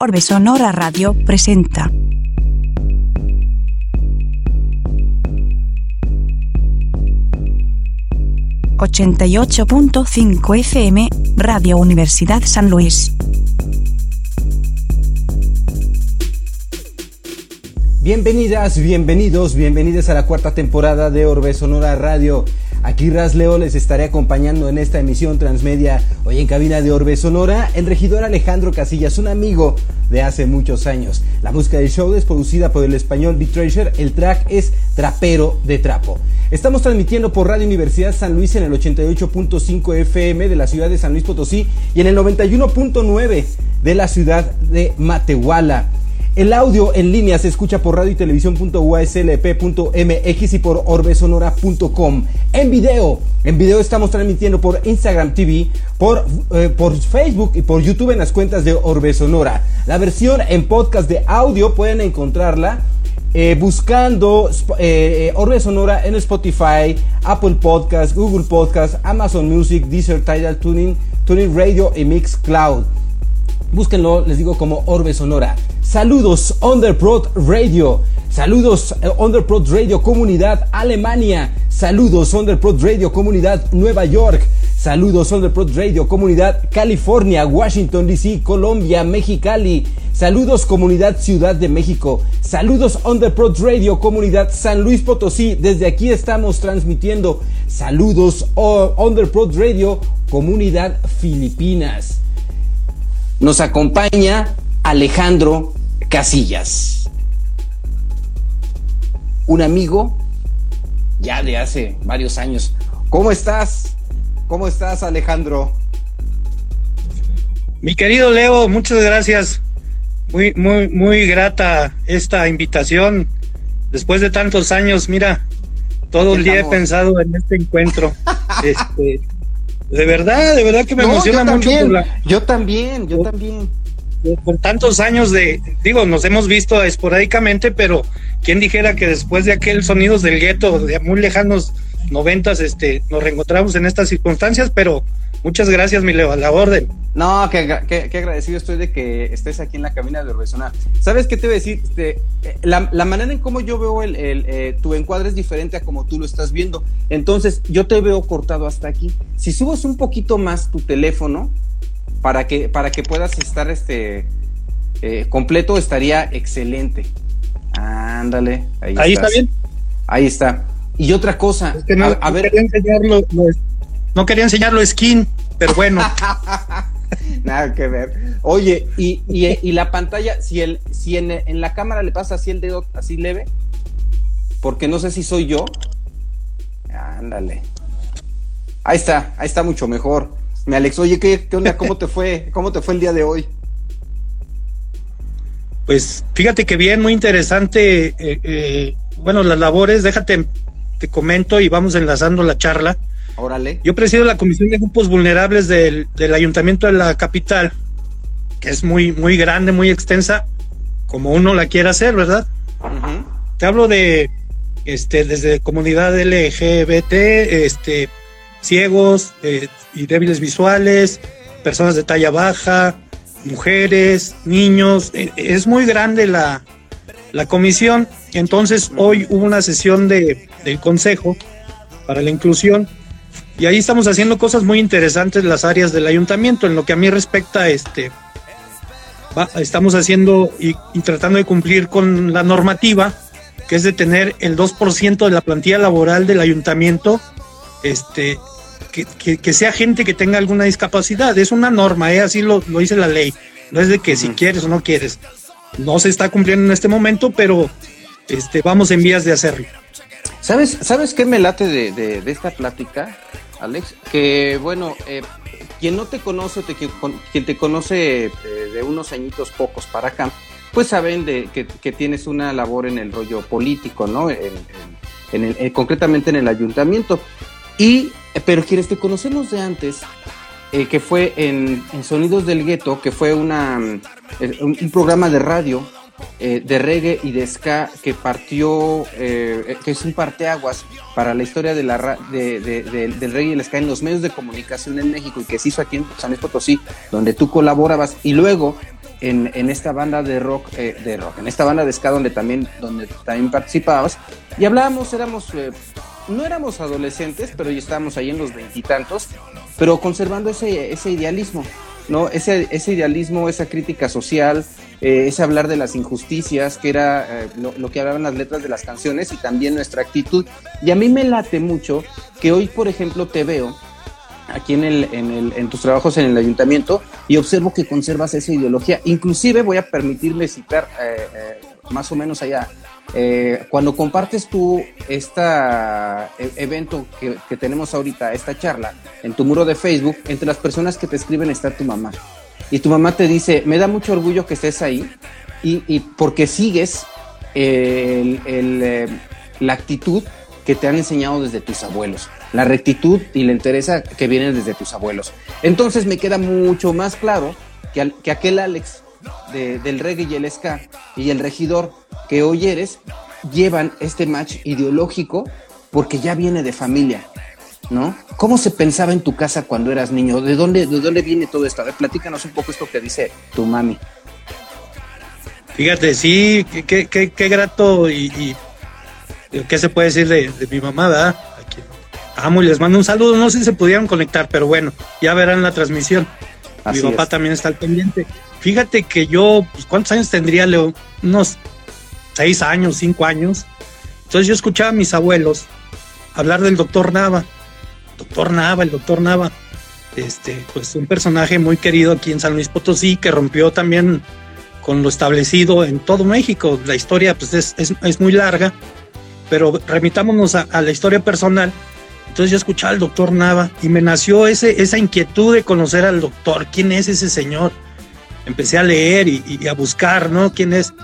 Orbe Sonora Radio presenta. ...88.5 FM, Radio Universidad San Luis. Bienvenidas, bienvenidos, bienvenidas a la cuarta temporada de Orbe Sonora Radio. Aquí Ras Leo les estaré acompañando en esta emisión transmedia. Hoy en cabina de Orbe Sonora, el regidor Alejandro Casillas, un amigo de hace muchos años. La música del show es producida por el español Big Treasure. El track es Trapero de Trapo. Estamos transmitiendo por Radio Universidad San Luis en el 88.5 FM de la ciudad de San Luis Potosí y en el 91.9 de la ciudad de Matehuala. El audio en línea se escucha por radio y televisión.uslp.mx y por orbesonora.com. En video, en video estamos transmitiendo por Instagram TV, por, eh, por Facebook y por YouTube en las cuentas de Orbe Sonora. La versión en podcast de audio pueden encontrarla eh, buscando eh, Orbe Sonora en Spotify, Apple Podcast, Google Podcast, Amazon Music, Deezer, Tidal Tuning, Tuning Radio y Mixcloud. Búsquenlo, les digo como Orbe Sonora. Saludos Underprod Radio. Saludos eh, Underprod Radio Comunidad Alemania. Saludos Underprod Radio Comunidad Nueva York. Saludos Underprod Radio Comunidad California, Washington DC, Colombia, Mexicali. Saludos Comunidad Ciudad de México. Saludos Underprod Radio Comunidad San Luis Potosí. Desde aquí estamos transmitiendo. Saludos Underprod Radio Comunidad Filipinas. Nos acompaña Alejandro Casillas. Un amigo ya de hace varios años. ¿Cómo estás? ¿Cómo estás, Alejandro? Mi querido Leo, muchas gracias. Muy, muy, muy grata esta invitación. Después de tantos años, mira, todo el día he pensado en este encuentro. este, de verdad, de verdad que me emociona mucho. Yo también, yo también por tantos años de, digo, nos hemos visto esporádicamente, pero quién dijera que después de aquel Sonidos del Gueto, de muy lejanos noventas, este, nos reencontramos en estas circunstancias, pero muchas gracias, mi Leo, a la orden. No, qué, agradecido estoy de que estés aquí en la cabina de Orbesona. ¿Sabes qué te voy a decir? Este, eh, la, manera en cómo yo veo el, eh, tu encuadre es diferente a como tú lo estás viendo. Entonces, yo te veo cortado hasta aquí. Si subes un poquito más tu teléfono, para que, para que puedas estar este, eh, completo estaría excelente. Ándale. Ahí, está bien. Ahí está. Y otra cosa, a, ver. Quería enseñarlo, no quería enseñarlo skin, pero bueno. Nada que ver. Oye, y, y, la pantalla, si el, si en, en, la cámara le pasa así el dedo así leve, porque no sé si soy yo. Ándale. Ahí está, ahí está mucho mejor. Me Alex, oye, ¿qué, onda? ¿Cómo te fue? ¿Cómo te fue el día de hoy? Pues fíjate que bien, muy interesante. Eh, eh, bueno, las labores, déjate, te comento y vamos enlazando la charla. Órale. Yo presido la Comisión de Grupos Vulnerables del, Ayuntamiento de la Capital, que es muy, muy grande, muy extensa, como uno la quiera hacer, ¿verdad? Te hablo de, este, desde comunidad LGBT, este, ciegos eh, y débiles visuales, personas de talla baja, mujeres, niños. Eh, es muy grande la, la comisión. Entonces hoy hubo una sesión de, del Consejo para la Inclusión y ahí estamos haciendo cosas muy interesantes en las áreas del ayuntamiento. En lo que a mí respecta, este, estamos haciendo y, y, tratando de cumplir con la normativa, que es de tener el 2% de la plantilla laboral del ayuntamiento este, que, sea gente que tenga alguna discapacidad. Es una norma, ¿eh? así lo, dice la ley. No es de que si quieres o no quieres. No se está cumpliendo en este momento, pero este, vamos en vías de hacerlo. ¿Sabes, ¿Sabes qué me late de, esta plática, Alex? Que bueno, eh, quien no te conoce, te, quien te conoce eh, de unos añitos pocos para acá, pues saben de, que, tienes una labor en el rollo político, ¿no? En, el, concretamente en el ayuntamiento. Y, eh, pero quienes te conocemos de antes, eh, que fue en, Sonidos del Gueto, que fue una, un, programa de radio eh, de reggae y de ska que partió, que es un parteaguas para la historia de la, del reggae y el ska en los medios de comunicación en México y que se hizo aquí en San Luis Potosí, donde tú colaborabas. Y luego en, en esta banda de rock, eh, de rock, en esta banda de ska donde también, donde también participabas, y hablábamos, éramos, eh, no éramos adolescentes, pero ya estábamos ahí en los veintitantos, pero conservando ese, ese idealismo, ¿no? Ese, ese idealismo, esa crítica social, eh, ese hablar de las injusticias, que era eh, lo, que hablaban las letras de las canciones y también nuestra actitud. Y a mí me late mucho que hoy, por ejemplo, te veo aquí en, en, tus trabajos en el ayuntamiento y observo que conservas esa ideología. Inclusive voy a permitirme citar eh, eh, más o menos allá. Cuando compartes tú este evento que, que, tenemos ahorita, esta charla, en tu muro de Facebook, entre las personas que te escriben está tu mamá. Y tu mamá te dice, me da mucho orgullo que estés ahí y, y porque sigues el, la actitud que te han enseñado desde tus abuelos la rectitud y la entereza que vienen desde tus abuelos. Entonces me queda mucho más claro que, que aquel Alex de, del reggae y el ska y el regidor que hoy eres llevan este match ideológico porque ya viene de familia, ¿no? ¿Cómo se pensaba en tu casa cuando eras niño? ¿De dónde, de dónde viene todo esto? A ver, platícanos un poco esto que dice tu mami. Fíjate, sí, qué, qué, qué grato y, y, qué se puede decir de, de mi mamá, ¿verdad? Amo y les mando un saludo. No sé si se pudieron conectar, pero bueno, ya verán la transmisión. Así Mi papá es. también está al pendiente. Fíjate que yo, pues, ¿cuántos años tendría, Leo? Unos seis años, cinco años. Entonces yo escuchaba a mis abuelos hablar del doctor Nava. Doctor Nava, el doctor Nava. Este, pues un personaje muy querido aquí en San Luis Potosí que rompió también con lo establecido en todo México. La historia pues es, es, muy larga, pero remitámonos a, a la historia personal entonces yo escuchaba al doctor Nava y me nació ese, esa inquietud de conocer al doctor. ¿Quién es ese señor? Empecé a leer y, y a buscar, ¿no? ¿Quién es?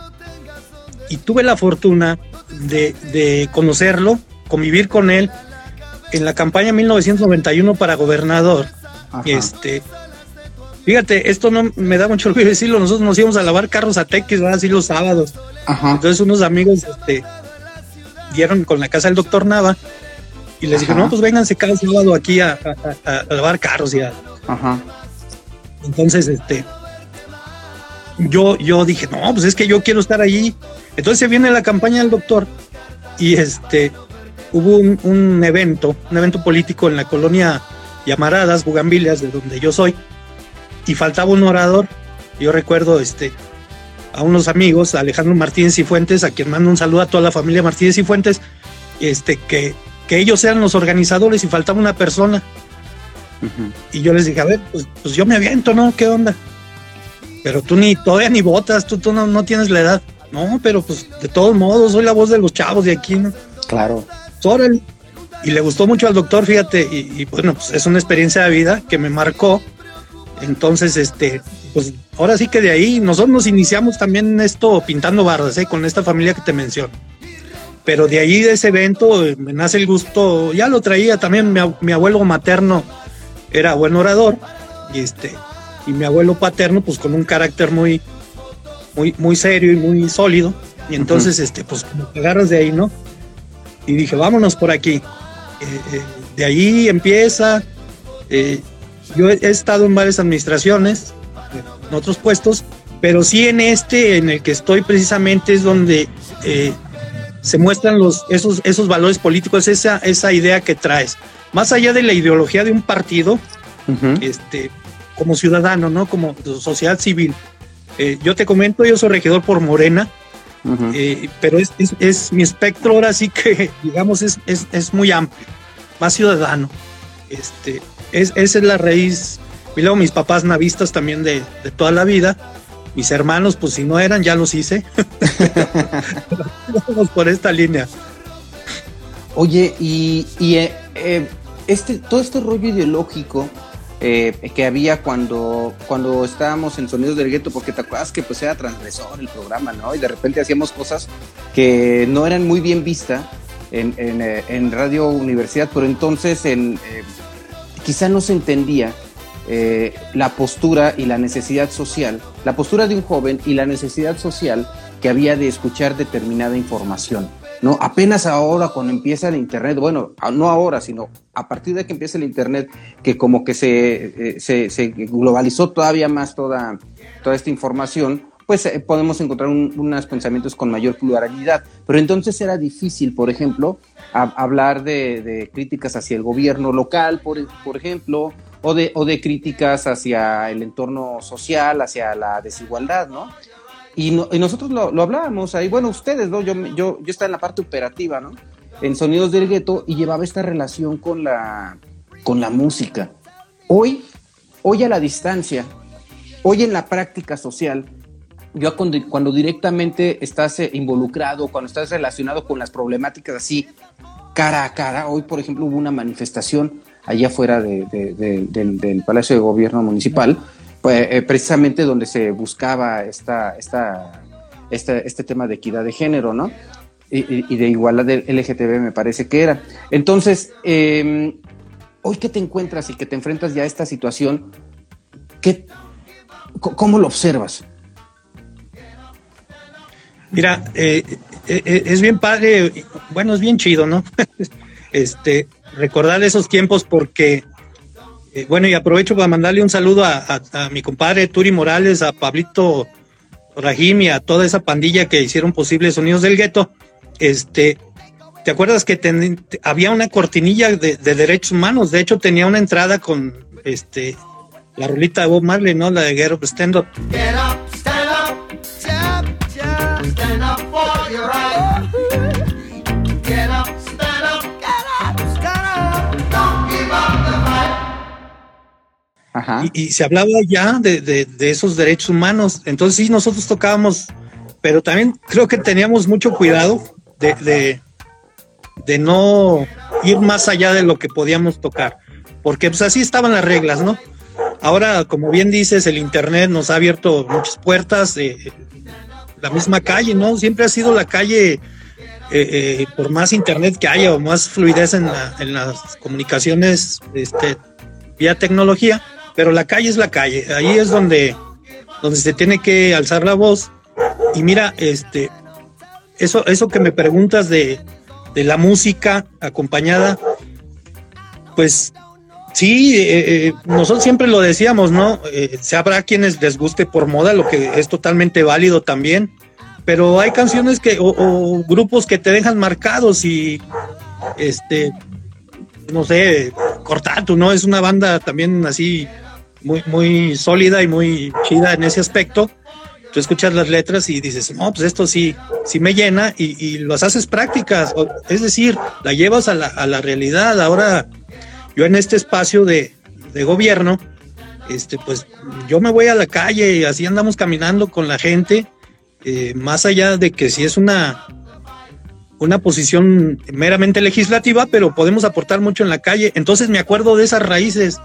Y tuve la fortuna de, de, conocerlo, convivir con él en la campaña 1991 para gobernador. Ajá. Este, fíjate, esto no me da mucho orgullo decirlo. Nosotros nos íbamos a lavar carros a Tequis, ¿verdad? Así los sábados. Ajá. Entonces unos amigos este, dieron con la casa del doctor Nava y les Ajá. dije, no, pues vénganse cada sábado aquí a, a, a, a lavar carros y a... Ajá. Entonces, este, yo, yo dije, no, pues es que yo quiero estar allí. Entonces se viene la campaña del doctor y este, hubo un, un evento, un evento político en la colonia Llamaradas, Bugambilias, de donde yo soy, y faltaba un orador. Yo recuerdo este, a unos amigos, Alejandro Martínez y Fuentes, a quien mando un saludo a toda la familia Martínez y Fuentes, este, que que ellos eran los organizadores y faltaba una persona. Uh -huh. Y yo les dije, a ver, pues, pues, yo me aviento, ¿no? ¿Qué onda? Pero tú ni todavía ni votas, tú, tú no, no, tienes la edad. No, pero pues de todos modos, soy la voz de los chavos de aquí, ¿no? Claro. Órale. Y le gustó mucho al doctor, fíjate, y, y, bueno, pues es una experiencia de vida que me marcó. Entonces, este, pues ahora sí que de ahí nosotros nos iniciamos también esto pintando bardas, ¿eh? Con esta familia que te menciono pero de ahí de ese evento me nace el gusto, ya lo traía también mi, mi, abuelo materno era buen orador y este y mi abuelo paterno pues con un carácter muy muy muy serio y muy sólido y entonces uh -huh. este pues como te agarras de ahí, ¿no? Y dije, vámonos por aquí. Eh, eh, de ahí empieza eh, yo he, he estado en varias administraciones en otros puestos, pero sí en este en el que estoy precisamente es donde eh, se muestran los, esos, esos valores políticos, esa, esa idea que traes. Más allá de la ideología de un partido, uh -huh. este, como ciudadano, ¿no? Como sociedad civil. Eh, yo te comento, yo soy regidor por Morena, uh -huh. eh, pero es, es, es, mi espectro ahora sí que, digamos, es, es, es muy amplio, más ciudadano. Este, es, esa es la raíz. Y luego mis papás navistas también de, de toda la vida mis hermanos, pues si no eran, ya los hice. Vamos por esta línea. Oye, y, y eh, eh, este, todo este rollo ideológico eh, que había cuando, cuando estábamos en Sonidos del Gueto, porque te acuerdas que pues era transgresor el programa, ¿no? Y de repente hacíamos cosas que no eran muy bien vistas eh, en, Radio Universidad, pero entonces en, eh, quizá no se entendía eh, la postura y la necesidad social, la postura de un joven y la necesidad social que había de escuchar determinada información. ¿No? Apenas ahora cuando empieza el Internet, bueno, no ahora, sino a partir de que empieza el Internet, que como que se, eh, se, globalizó todavía más toda, toda esta información, pues eh, podemos encontrar unos pensamientos con mayor pluralidad. Pero entonces era difícil, por ejemplo, hablar de, críticas hacia el gobierno local, por, por ejemplo, o de, o de críticas hacia el entorno social, hacia la desigualdad, ¿no? Y, nosotros lo, hablábamos ahí, bueno, ustedes, ¿no? Yo, yo, yo estaba en la parte operativa, ¿no? En Sonidos del Gueto y llevaba esta relación con la, con la música. Hoy, hoy a la distancia, hoy en la práctica social, yo cuando, cuando directamente estás eh, involucrado, cuando estás relacionado con las problemáticas así, cara a cara, hoy por ejemplo hubo una manifestación allá afuera del, del Palacio de Gobierno Municipal, pues, eh, precisamente donde se buscaba esta, esta, este tema de equidad de género, ¿no? Y, de igualdad del LGTB me parece que era. Entonces, em, hoy que te encuentras y que te enfrentas ya a esta situación, ¿qué, ¿cómo lo observas? Mira, eh, eh, es bien padre, bueno, es bien chido, ¿no? este, recordar esos tiempos porque eh, bueno, y aprovecho para mandarle un saludo a, mi compadre Turi Morales, a Pablito Rahim y a toda esa pandilla que hicieron posible Sonidos del Gueto. Este, ¿te acuerdas que había una cortinilla de, derechos humanos? De hecho, tenía una entrada con este la rolita de Bob Marley, ¿no? La de Get Y, se hablaba ya de, esos derechos humanos. Entonces sí, nosotros tocábamos, pero también creo que teníamos mucho cuidado de, de, no ir más allá de lo que podíamos tocar, porque pues así estaban las reglas, ¿no? Ahora, como bien dices, el Internet nos ha abierto muchas puertas, de la misma calle, ¿no? Siempre ha sido la calle, eh, eh, por más Internet que haya o más fluidez en, en las comunicaciones este, vía tecnología, pero la calle es la calle, ahí es donde, donde se tiene que alzar la voz. Y mira, este, eso, eso que me preguntas de, la música acompañada, pues sí, eh, eh, nosotros siempre lo decíamos, ¿no? Eh, se habrá quienes les guste por moda, lo que es totalmente válido también, pero hay canciones que, o, o grupos que te dejan marcados y, este, no sé, Cortatu, ¿no? Es una banda también así muy, muy sólida y muy chida en ese aspecto. Tú escuchas las letras y dices, no, pues esto sí, sí me llena y, y los haces prácticas. Es decir, la llevas a la, a la realidad. Ahora, yo en este espacio de, de gobierno, este, pues yo me voy a la calle y así andamos caminando con la gente, eh, más allá de que si es una, una posición meramente legislativa, pero podemos aportar mucho en la calle. Entonces me acuerdo de esas raíces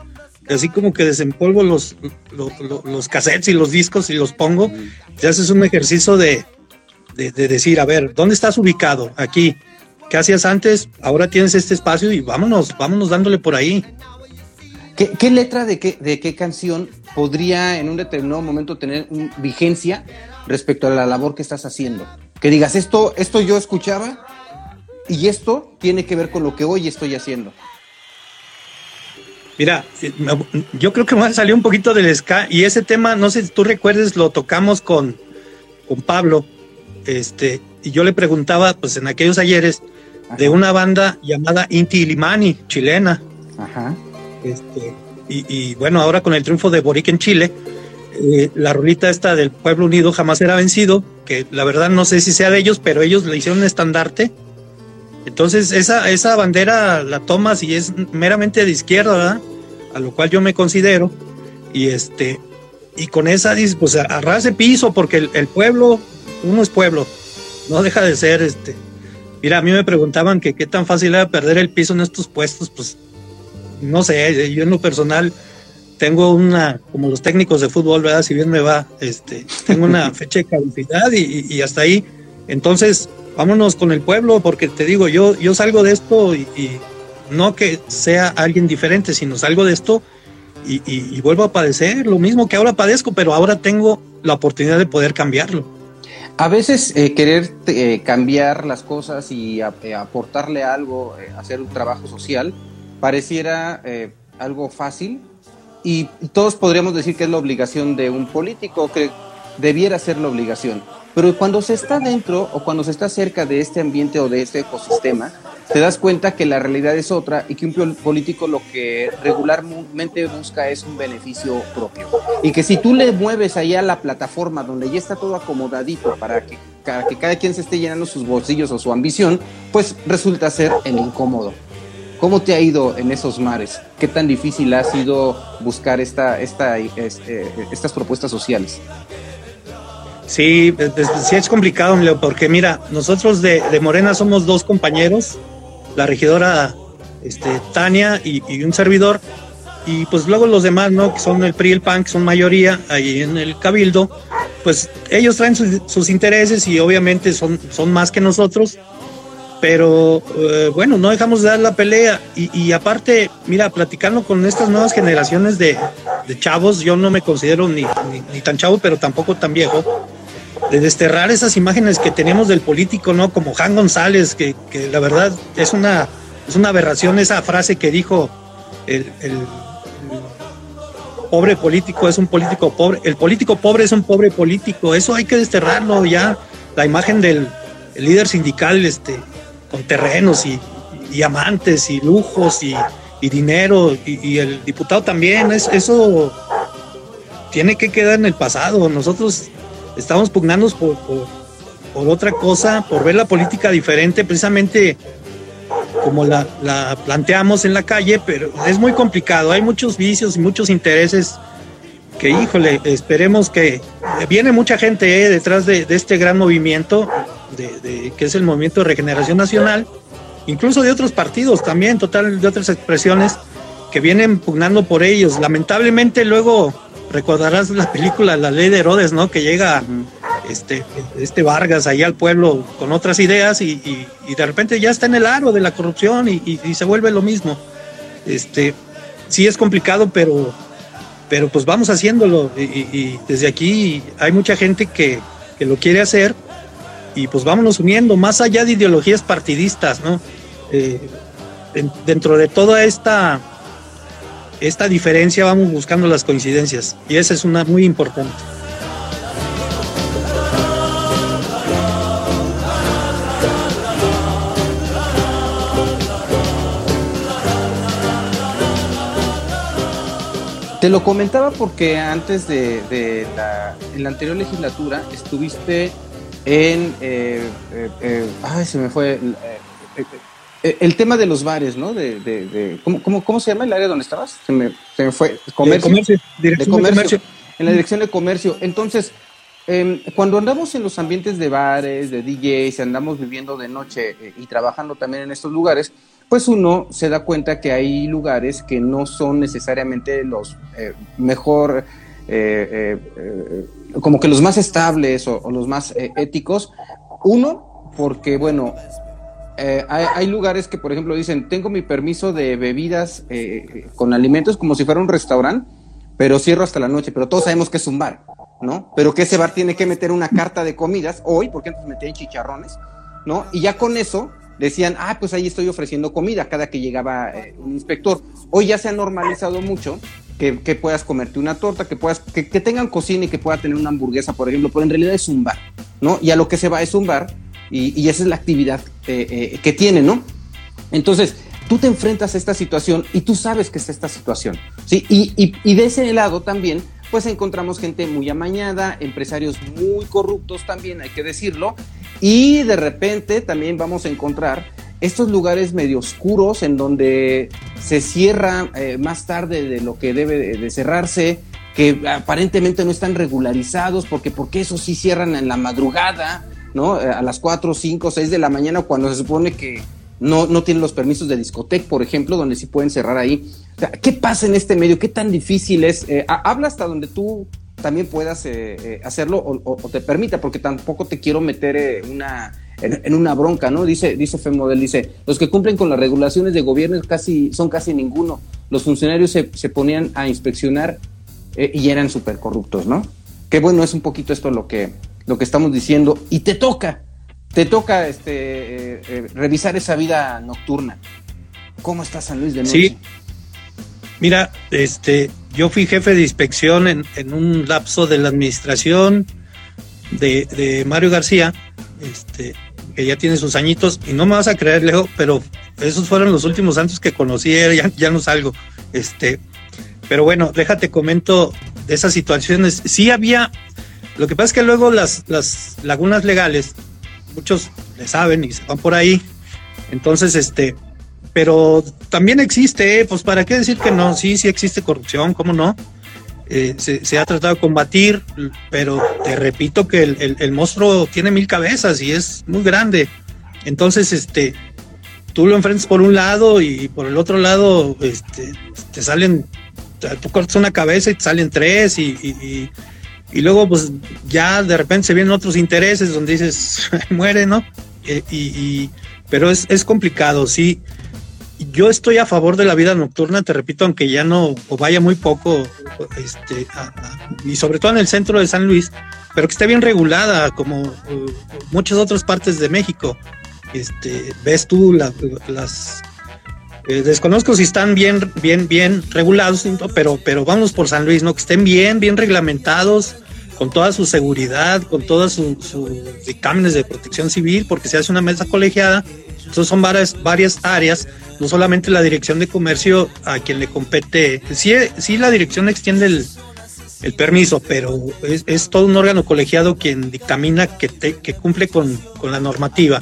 así como que desempolvo los, los, cassettes y los discos y los pongo, ya haces un ejercicio de, decir, a ver, ¿dónde estás ubicado? Aquí. ¿Qué hacías antes? Ahora tienes este espacio y vámonos, vámonos dándole por ahí. ¿Qué, letra de qué, de qué canción podría en un determinado momento tener vigencia respecto a la labor que estás haciendo? Que digas, esto, esto yo escuchaba y esto tiene que ver con lo que hoy estoy haciendo. Mira, eh, yo creo que me salió un poquito del ska y ese tema, no sé si tú recuerdes, lo tocamos con, con Pablo, este, y yo le preguntaba, pues en aquellos ayeres, de una banda llamada Inti Limani, chilena. Ajá. Este, y, bueno, ahora con el triunfo de Boric en Chile, eh, la rolita esta del Pueblo Unido jamás será vencido, que la verdad no sé si sea de ellos, pero ellos le hicieron un estandarte. Entonces, esa, esa bandera la tomas y es meramente de izquierda, ¿verdad? a lo cual yo me considero, y este, y con esa dices, pues arrase piso, porque el, pueblo, uno es pueblo, no deja de ser este. Mira, a mí me preguntaban que qué tan fácil era perder el piso en estos puestos, pues no sé, yo en lo personal tengo una, como los técnicos de fútbol, ¿verdad? Si bien me va, este, tengo una fecha de caducidad y, hasta ahí. Entonces, vámonos con el pueblo, porque te digo, yo, yo salgo de esto y, no que sea alguien diferente, sino salgo de esto y, vuelvo a padecer lo mismo que ahora padezco, pero ahora tengo la oportunidad de poder cambiarlo. A veces eh, querer eh, cambiar las cosas y eh, aportarle algo, hacer un trabajo social, pareciera algo fácil y todos podríamos decir que es la obligación de un político, que debiera ser la obligación. Pero cuando se está dentro o cuando se está cerca de este ambiente o de este ecosistema, te das cuenta que la realidad es otra y que un político lo que regularmente busca es un beneficio propio. Y que si tú le mueves allá la plataforma donde ya está todo acomodadito para que, para que cada quien se esté llenando sus bolsillos o su ambición, pues resulta ser el incómodo. ¿Cómo te ha ido en esos mares? ¿Qué tan difícil ha sido buscar esta, esta, este, estas propuestas sociales? Sí, sí es complicado, porque mira, nosotros de, Morena somos dos compañeros, la regidora este, Tania y, un servidor, y pues luego los demás, ¿no? Que son el PRI y el PAN, que son mayoría ahí en el Cabildo, pues ellos traen sus, intereses y obviamente son, son más que nosotros, pero eh, bueno, no dejamos de dar la pelea. Y, aparte, mira, platicando con estas nuevas generaciones de, chavos, yo no me considero ni, ni, tan chavo, pero tampoco tan viejo de desterrar esas imágenes que tenemos del político, ¿no? Como Juan González, que, la verdad es una, es una aberración esa frase que dijo el, pobre político es un político pobre, el político pobre es un pobre político, eso hay que desterrarlo ya, la imagen del líder sindical este, con terrenos y, amantes y lujos y, dinero y, el diputado también, es, eso tiene que quedar en el pasado, nosotros estamos pugnando por, por, otra cosa, por ver la política diferente, precisamente como la, la, planteamos en la calle, pero es muy complicado, hay muchos vicios y muchos intereses que, híjole, esperemos que viene mucha gente eh, detrás de, este gran movimiento, de, que es el Movimiento de Regeneración Nacional, incluso de otros partidos también, total, de otras expresiones que vienen pugnando por ellos. Lamentablemente luego recordarás la película La Ley de Herodes, ¿no? Que llega este, este Vargas ahí al pueblo con otras ideas y, de repente ya está en el aro de la corrupción y, se vuelve lo mismo. Este, sí es complicado, pero, pero pues vamos haciéndolo y, desde aquí hay mucha gente que, lo quiere hacer y pues vámonos uniendo, más allá de ideologías partidistas, ¿no? Eh, dentro de toda esta esta diferencia vamos buscando las coincidencias y esa es una muy importante. Te lo comentaba porque antes de, la, en la anterior legislatura estuviste en, eh, eh, eh, ay, se me fue, eh, el tema de los bares, ¿no? De, de, ¿cómo, cómo, se llama el área donde estabas? Se me, se me fue. Comercio. De comercio, En la dirección de comercio. Entonces, em, cuando andamos en los ambientes de bares, de DJs, andamos viviendo de noche eh, y trabajando también en estos lugares, pues uno se da cuenta que hay lugares que no son necesariamente los eh, mejor, como que los más estables o, o los más éticos. Uno, porque, bueno, eh, hay, lugares que, por ejemplo, dicen, tengo mi permiso de bebidas eh, con alimentos como si fuera un restaurante, pero cierro hasta la noche, pero todos sabemos que es un bar, ¿no? Pero que ese bar tiene que meter una carta de comidas hoy, porque antes metían chicharrones, ¿no? Y ya con eso decían, ah, pues ahí estoy ofreciendo comida cada que llegaba eh, un inspector. Hoy ya se ha normalizado mucho que, puedas comerte una torta, que puedas, que, tengan cocina y que pueda tener una hamburguesa, por ejemplo, pero en realidad es un bar, ¿no? Y a lo que se va es un bar y, esa es la actividad eh, eh, que tiene, ¿no? Entonces, tú te enfrentas a esta situación y tú sabes que es esta situación, ¿sí? Y, de ese lado también, pues encontramos gente muy amañada, empresarios muy corruptos también, hay que decirlo, y de repente también vamos a encontrar estos lugares medio oscuros en donde se cierra eh, más tarde de lo que debe de, cerrarse, que aparentemente no están regularizados, porque porque eso sí cierran en la madrugada, ¿no? Eh, a las 4, 5, 6 de la mañana cuando se supone que no, no tienen los permisos de discoteca, por ejemplo, donde sí pueden cerrar ahí. ¿Qué pasa en este medio? ¿Qué tan difícil es? Eh, habla hasta donde tú también puedas eh, hacerlo o, te permita, porque tampoco te quiero meter una, en, una bronca, ¿no? Dice, dice Femodel, dice, los que cumplen con las regulaciones de gobierno casi, son casi ninguno. Los funcionarios se, se ponían a inspeccionar y eran súper corruptos, ¿no? Qué bueno es un poquito esto lo que, lo que estamos diciendo y te toca, te toca este, eh, eh, revisar esa vida nocturna. ¿Cómo está San Luis de noche? Sí. Mira, este, yo fui jefe de inspección en, en un lapso de la administración de, de, Mario García, este, que ya tiene sus añitos, y no me vas a creer, Leo, pero esos fueron los últimos santos que conocí, ya, ya no salgo. Este, pero bueno, déjate comento de esas situaciones. Sí había, lo que pasa es que luego las, las lagunas legales, muchos le saben y se van por ahí. Entonces, este, pero también existe, ¿eh? pues para qué decir que no, sí, sí existe corrupción, ¿cómo no? Eh, se, ha tratado de combatir, pero te repito que el, el, monstruo tiene mil cabezas y es muy grande. Entonces, este, tú lo enfrentas por un lado y por el otro lado, este, te salen, tú cortas una cabeza y te salen tres y, y, luego pues ya de repente se vienen otros intereses donde dices, muere, ¿no? Eh, y, pero es, es complicado, sí yo estoy a favor de la vida nocturna, te repito, aunque ya no, o vaya muy poco, este, y sobre todo en el centro de San Luis, pero que esté bien regulada, como uh, muchas otras partes de México. Este, ves tú la, las desconozco si están bien, bien, bien regulados, pero, pero vamos por San Luis, ¿no? Que estén bien, bien reglamentados, con toda su seguridad, con todos sus su dictámenes de protección civil, porque se hace una mesa colegiada. Entonces son varias, varias áreas no solamente la dirección de comercio a quien le compete, sí, sí la dirección extiende el, el permiso, pero es, es, todo un órgano colegiado quien dictamina que, te, que cumple con, con, la normativa.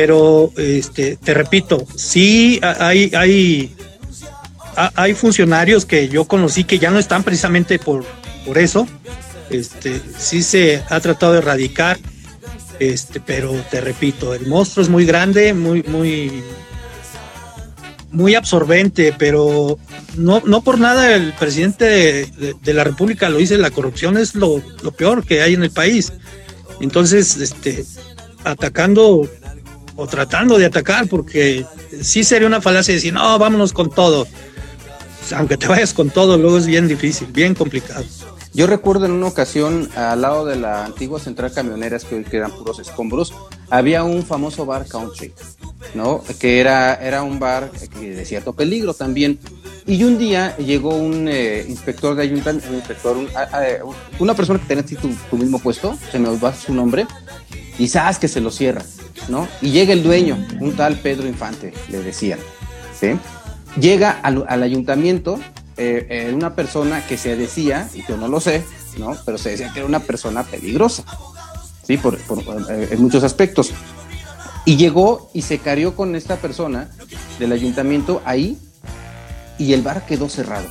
Pero este, te repito, sí hay, hay, hay funcionarios que yo conocí que ya no están precisamente por, por eso. Este, sí se ha tratado de erradicar, este, pero te repito, el monstruo es muy grande, muy, muy, muy absorbente, pero no, no por nada el presidente de, la República lo dice, la corrupción es lo, lo, peor que hay en el país. Entonces, este, atacando o tratando de atacar, porque sí sería una falacia decir, no, vámonos con todo. Aunque te vayas con todo, luego es bien difícil, bien complicado. Yo recuerdo en una ocasión, al lado de la antigua central camioneras, que hoy quedan puros escombros, había un famoso bar country, ¿no? Que era, era un bar de cierto peligro también. Y un día llegó un eh, inspector de ayuntamiento, un inspector, un, a, a, una persona que tenía tu, tu, mismo puesto, se me va su nombre, y sabes que se lo cierra, ¿no? Y llega el dueño, un tal Pedro Infante, le decían, ¿sí? Llega al, al ayuntamiento eh, eh, una persona que se decía, y yo no lo sé, ¿no? Pero se decía que era una persona peligrosa, ¿sí? Por, eh, en muchos aspectos. Y llegó y se carió con esta persona del ayuntamiento ahí y el bar quedó cerrado,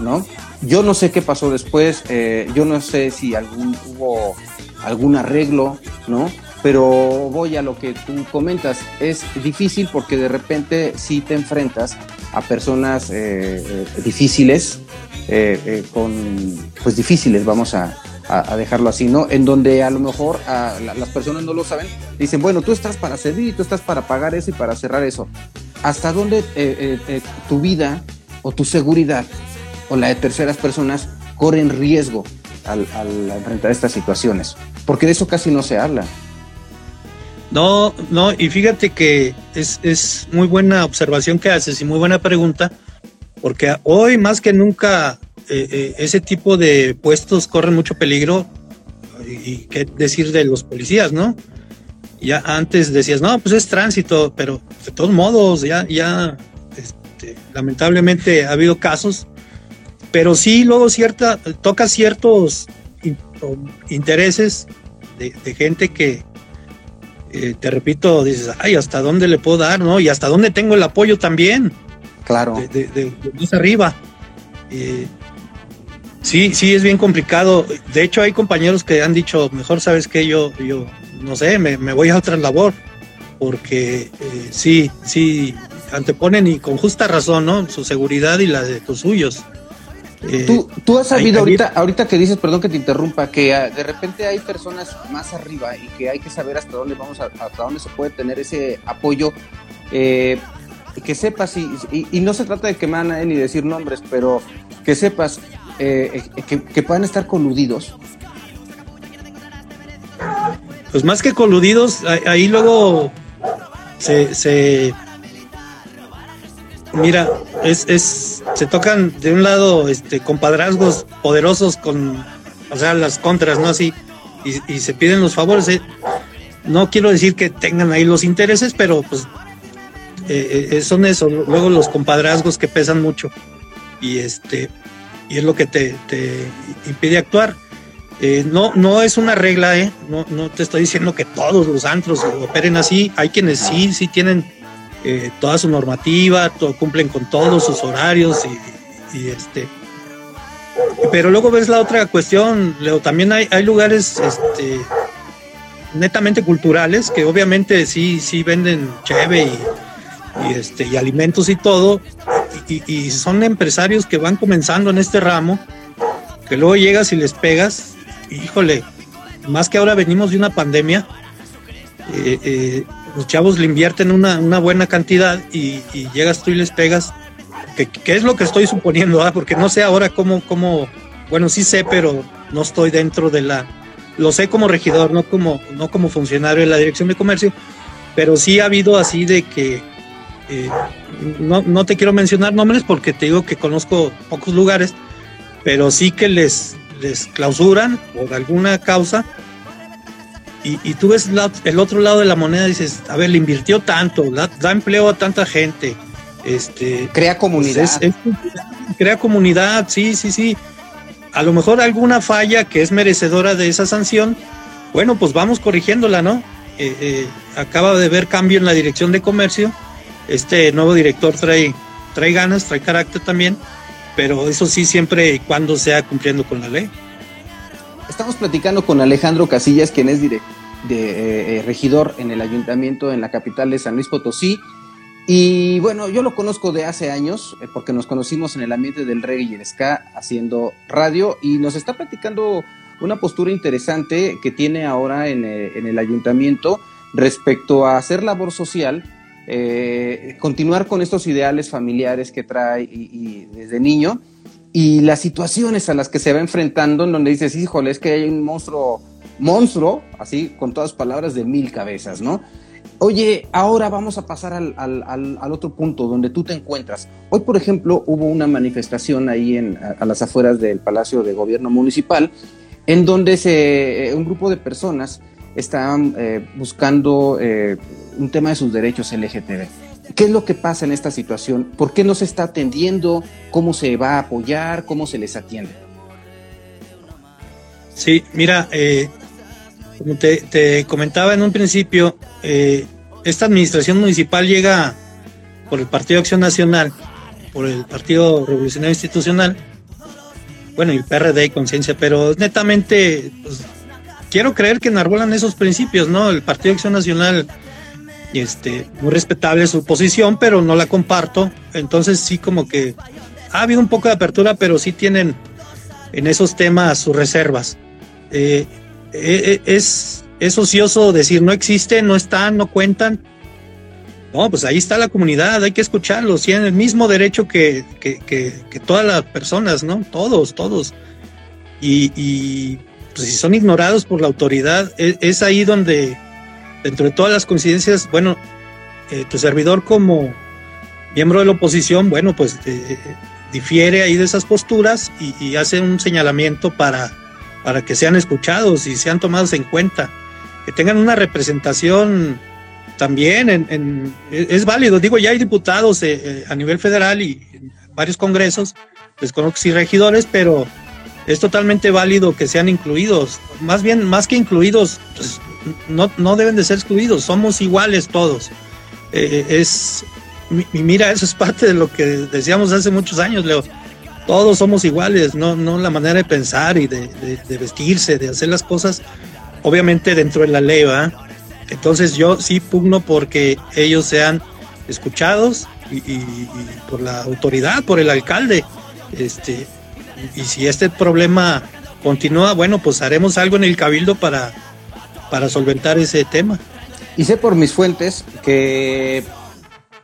¿no? Yo no sé qué pasó después, eh, yo no sé si algún, hubo algún arreglo, ¿no? Pero voy a lo que tú comentas, es difícil porque de repente sí te enfrentas a personas eh, eh, difíciles, con, pues difíciles, vamos a, dejarlo así, ¿no? En donde a lo mejor las personas no lo saben, dicen, bueno, tú estás para servir, tú estás para pagar eso y para cerrar eso. ¿Hasta dónde tu vida o tu seguridad o la de terceras personas corren riesgo al, enfrentar estas situaciones? Porque de eso casi no se habla. No, no, y fíjate que es, es, muy buena observación que haces y muy buena pregunta, porque hoy más que nunca eh, eh, ese tipo de puestos corren mucho peligro, y, y, qué decir de los policías, ¿no? Ya antes decías, no, pues es tránsito, pero de todos modos, ya, ya, este, lamentablemente ha habido casos, pero sí luego cierta, toca ciertos intereses de, de gente que, eh, te repito, dices, ay, ¿hasta dónde le puedo dar, no? Y hasta dónde tengo el apoyo también. Claro. De, de, de, de más arriba. Eh, sí, sí, es bien complicado. De hecho, hay compañeros que han dicho, mejor sabes que yo, yo, no sé, me, me voy a otra labor. Porque eh, sí, sí, anteponen y con justa razón, ¿no? Su seguridad y la de los suyos. Eh, ¿Tú, tú, has sabido hay, ahorita, hay... ahorita que dices, perdón que te interrumpa, que uh, de repente hay personas más arriba y que hay que saber hasta dónde vamos, a, hasta dónde se puede tener ese apoyo. Eh, que sepas, y, y, y, no se trata de quemar a nadie ni decir nombres, pero que sepas eh, que, que, puedan estar coludidos pues más que coludidos, ahí, luego se, mira, es, es, se tocan de un lado este compadrazgos poderosos con, o sea, las contras, ¿no? Así, y, se piden los favores. Eh. No quiero decir que tengan ahí los intereses, pero pues eh, eh, son eso, luego los compadrazgos que pesan mucho. Y este, y es lo que te, te impide actuar. Eh, no, no es una regla, ¿eh? No, no te estoy diciendo que todos los antros operen así. Hay quienes sí, sí tienen eh, toda su normativa, cumplen con todos sus horarios y, este. Pero luego ves la otra cuestión, Leo, también hay, hay lugares este, netamente culturales que obviamente sí, sí venden cheve y, este, y alimentos y todo, y, y, son empresarios que van comenzando en este ramo, que luego llegas y les pegas híjole, más que ahora venimos de una pandemia, eh, eh, los chavos le invierten una, buena cantidad y, llegas tú y les pegas, que, es lo que estoy suponiendo, ¿ah? porque no sé ahora cómo, cómo, bueno, sí sé, pero no estoy dentro de la, lo sé como regidor, no como, no como funcionario de la Dirección de Comercio, pero sí ha habido así de que, eh, no, no te quiero mencionar nombres porque te digo que conozco pocos lugares, pero sí que les, les clausuran por alguna causa y, tú ves el otro lado de la moneda y dices, a ver, le invirtió tanto, da, empleo a tanta gente. Este, crea comunidad. crea comunidad, sí, sí, sí. A lo mejor alguna falla que es merecedora de esa sanción, bueno, pues vamos corrigiéndola, ¿no? Eh, eh, acaba de ver cambio en la dirección de comercio. Este nuevo director trae, trae ganas, trae carácter también pero eso sí siempre y cuando sea cumpliendo con la ley. Estamos platicando con Alejandro Casillas, quien es de, eh, eh, regidor en el ayuntamiento en la capital de San Luis Potosí. Y bueno, yo lo conozco de hace años, eh, porque nos conocimos en el ambiente del reggae y el ska haciendo radio, y nos está platicando una postura interesante que tiene ahora en, en el ayuntamiento respecto a hacer labor social continuar con estos ideales familiares que trae y, desde niño y las situaciones a las que se va enfrentando en donde dices, híjole, es que hay un monstruo, monstruo, así con todas palabras de mil cabezas, ¿no? Oye, ahora vamos a pasar al, al, otro punto donde tú te encuentras. Hoy, por ejemplo, hubo una manifestación ahí en, a, las afueras del Palacio de Gobierno Municipal, en donde se, eh, un grupo de personas estaban eh, buscando eh, un tema de sus derechos LGTB. ¿Qué es lo que pasa en esta situación? ¿Por qué no se está atendiendo? ¿Cómo se va a apoyar? ¿Cómo se les atiende? Sí, mira, eh, como te, comentaba en un principio, esta administración municipal llega por el Partido Acción Nacional, por el Partido Revolucionario Institucional, bueno, y PRD y Conciencia, pero netamente pues, quiero creer que enarbolan esos principios, ¿no? El Partido Acción Nacional, este, muy respetable su posición, pero no la comparto. Entonces sí como que ha habido un poco de apertura, pero sí tienen en esos temas sus reservas. Eh, eh, eh, es, es ocioso decir no existen, no están, no cuentan. No, pues ahí está la comunidad, hay que escucharlos, tienen el mismo derecho que, todas las personas, ¿no? Todos, todos. y pues si son ignorados por la autoridad, e, es, ahí donde, dentro de todas las coincidencias, bueno, eh, tu servidor como miembro de la oposición, bueno, pues eh, difiere ahí de esas posturas y, hace un señalamiento para, para que sean escuchados y sean tomados en cuenta, que tengan una representación también en, es válido, digo, ya hay diputados eh, a nivel federal y varios congresos, desconozco si regidores, pero es totalmente válido que sean incluidos. Más bien, más que incluidos, pues, no, no deben de ser excluidos, somos iguales todos. Eh, es, mira, eso es parte de lo que decíamos hace muchos años, Leo. Todos somos iguales, no, no la manera de pensar y de, vestirse, de hacer las cosas, obviamente dentro de la ley. Entonces yo sí pugno porque ellos sean escuchados y, y por la autoridad, por el alcalde. Este, y si este problema continúa, bueno, pues haremos algo en el cabildo para, para solventar ese tema. Y sé por mis fuentes que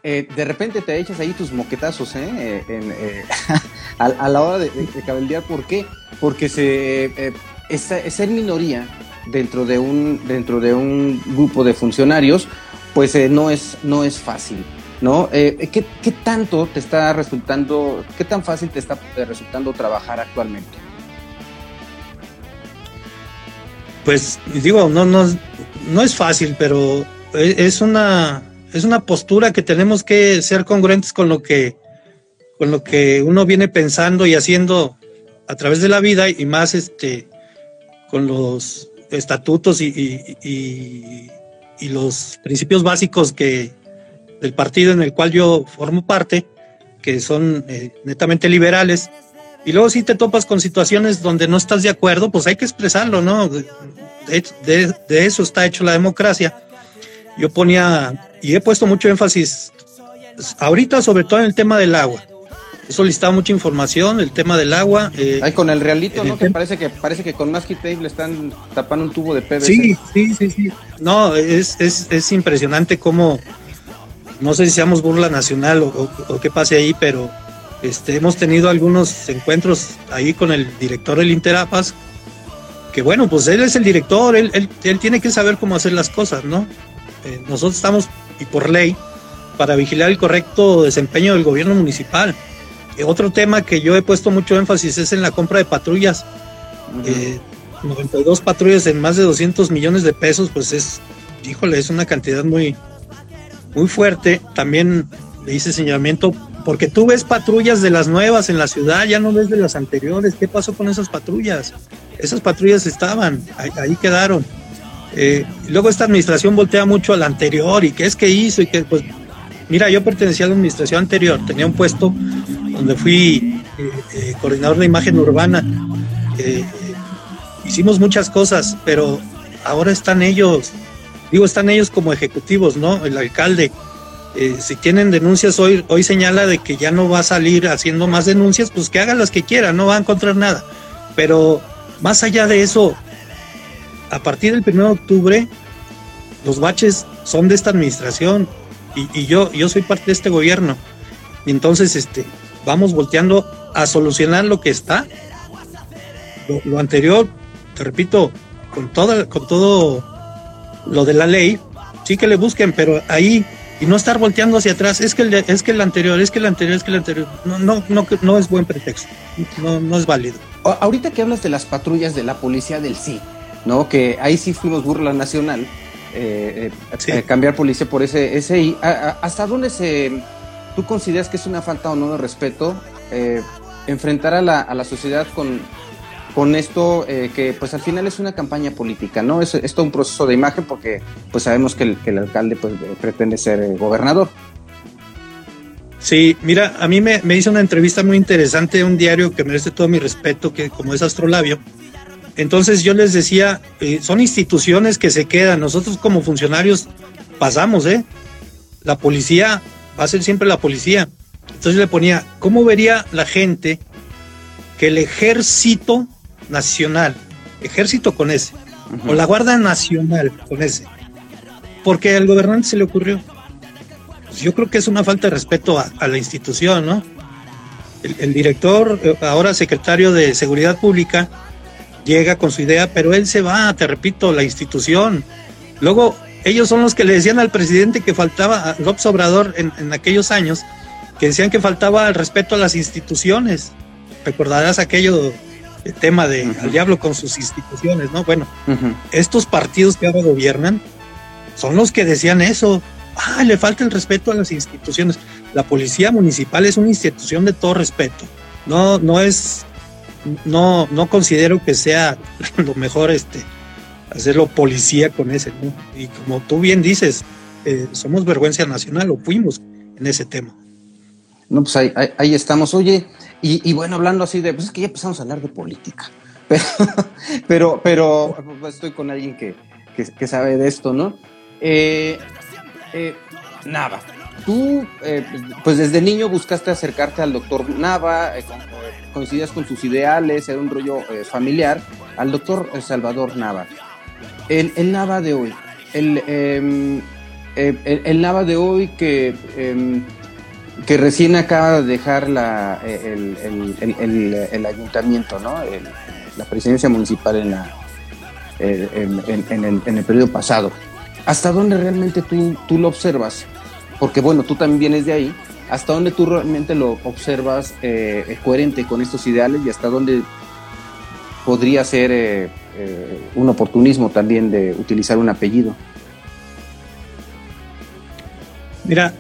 eh, de repente te echas ahí tus moquetazos ¿eh? eh a, la hora de, cabildear. ¿Por qué? Porque se, eh, ser minoría dentro de un, dentro de un grupo de funcionarios, pues eh, no, es, no es fácil. ¿No? Eh, ¿qué, ¿Qué tanto te está resultando, qué tan fácil te está resultando trabajar actualmente? Pues digo, no, no, no es fácil, pero es una, es una postura que tenemos que ser congruentes con lo que, con lo que uno viene pensando y haciendo a través de la vida y más este con los estatutos y, y, los principios básicos que del partido en el cual yo formo parte, que son eh, netamente liberales, y luego si te topas con situaciones donde no estás de acuerdo, pues hay que expresarlo, ¿no? De, de eso está hecho la democracia. Yo ponía, y he puesto mucho énfasis ahorita sobre todo en el tema del agua he solicitado mucha información, el tema del agua. Eh, con el realito, ¿no? Que parece que parece que con masking tape le están tapando un tubo de PVC. Sí, sí, sí, sí. No, es, es, es impresionante cómo, no sé si seamos burla nacional o, qué pase ahí, pero este, hemos tenido algunos encuentros ahí con el director del Interapas, que bueno, pues él es el director, él, él, él tiene que saber cómo hacer las cosas, ¿no? Eh, nosotros estamos, y por ley, para vigilar el correcto desempeño del gobierno municipal. Eh, otro tema que yo he puesto mucho énfasis es en la compra de patrullas. 92 eh, patrullas en más de 200 millones de pesos, pues es, híjole, es una cantidad muy, muy fuerte. También le hice señalamiento, porque tú ves patrullas de las nuevas en la ciudad, ya no ves de las anteriores. ¿Qué pasó con esas patrullas? Esas patrullas estaban, ahí, quedaron. Eh, luego esta administración voltea mucho a la anterior y qué es que hizo y que pues mira yo pertenecía a la administración anterior tenía un puesto donde fui eh, eh, coordinador de imagen urbana. Hicimos muchas cosas, pero ahora están ellos, digo, están ellos como ejecutivos, ¿no? El alcalde. Si tienen denuncias hoy, hoy señala de que ya no va a salir haciendo más denuncias, pues que hagan las que quieran, no va a encontrar nada. Pero más allá de eso, a partir del 1 de octubre, los baches son de esta administración y, yo, yo soy parte de este gobierno. Y entonces, este, vamos volteando a solucionar lo que está. Lo, anterior, te repito, con todo, con todo lo de la ley, sí que le busquen, pero ahí y no estar volteando hacia atrás, es que el, es que el anterior, es que el anterior, es que el anterior, no, no, no, no es buen pretexto, no, no es válido. Ahorita que hablas de las patrullas de la policía del sí, ¿no? Que ahí sí fuimos burla nacional, eh, eh, eh cambiar policía por ese SI, ¿hasta dónde se ¿Tú consideras que es una falta o no de respeto eh, enfrentar a la, a la, sociedad con, con esto eh, que pues al final es una campaña política, ¿no? Es, es todo un proceso de imagen porque pues sabemos que el, alcalde pues eh, pretende ser gobernador. Sí, mira, a mí me, me, hizo una entrevista muy interesante un diario que merece todo mi respeto, que como es Astrolabio. Entonces yo les decía, son instituciones que se quedan, nosotros como funcionarios pasamos, ¿eh? La policía va a ser siempre la policía. Entonces le ponía, ¿cómo vería la gente que el ejército nacional, ejército con ese, o la Guardia Nacional con ese, porque al gobernante se le ocurrió? Pues yo creo que es una falta de respeto a, la institución, ¿no? El, el, director, eh, ahora secretario de Seguridad Pública, llega con su idea, pero él se va, te repito, la institución. Luego ellos son los que le decían al presidente que faltaba, a López Obrador en, aquellos años, que decían que faltaba el respeto a las instituciones. Recordarás aquello el tema de al diablo con sus instituciones, ¿no? Bueno, estos partidos que ahora gobiernan son los que decían eso. Ah, le falta el respeto a las instituciones. La policía municipal es una institución de todo respeto. No, no es, no, no considero que sea lo mejor este hacerlo policía con ese, ¿no? Y como tú bien dices, eh, somos vergüenza nacional o fuimos en ese tema. No, pues ahí, ahí, estamos. Oye, y, bueno, hablando así de, pues es que ya empezamos a hablar de política, pero, pero, pero estoy con alguien que, que, sabe de esto, ¿no? Eh, eh, Nava, tú, pues desde niño buscaste acercarte al doctor Nava, coincidías con sus ideales, era un rollo familiar, al doctor Salvador Nava. El, Nava de hoy, el, em, el, Nava de hoy que, em, que recién acaba de dejar la, el, ayuntamiento, ¿no? la presidencia municipal en la, eh, en, el, en, el, periodo pasado. ¿Hasta dónde realmente tú, tú lo observas? Porque bueno, tú también vienes de ahí. ¿Hasta dónde tú realmente lo observas eh, coherente con estos ideales y hasta dónde podría ser eh, un oportunismo también de utilizar un apellido? Mira,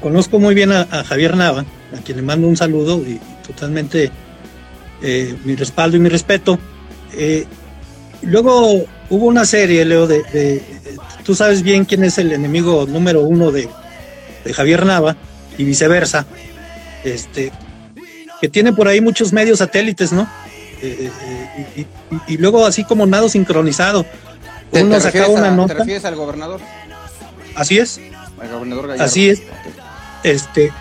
conozco muy bien a, Javier Nava, a quien le mando un saludo y totalmente mi respaldo y mi respeto. Luego hubo una serie, Leo, de, tú sabes bien quién es el enemigo número uno de, Javier Nava y viceversa, este, que tiene por ahí muchos medios satélites, ¿no? Eh, eh, y, luego así como nada sincronizado. Uno sacaba una nota. ¿Te refieres al gobernador? Así es. Al gobernador Gallardo. Así es. Este,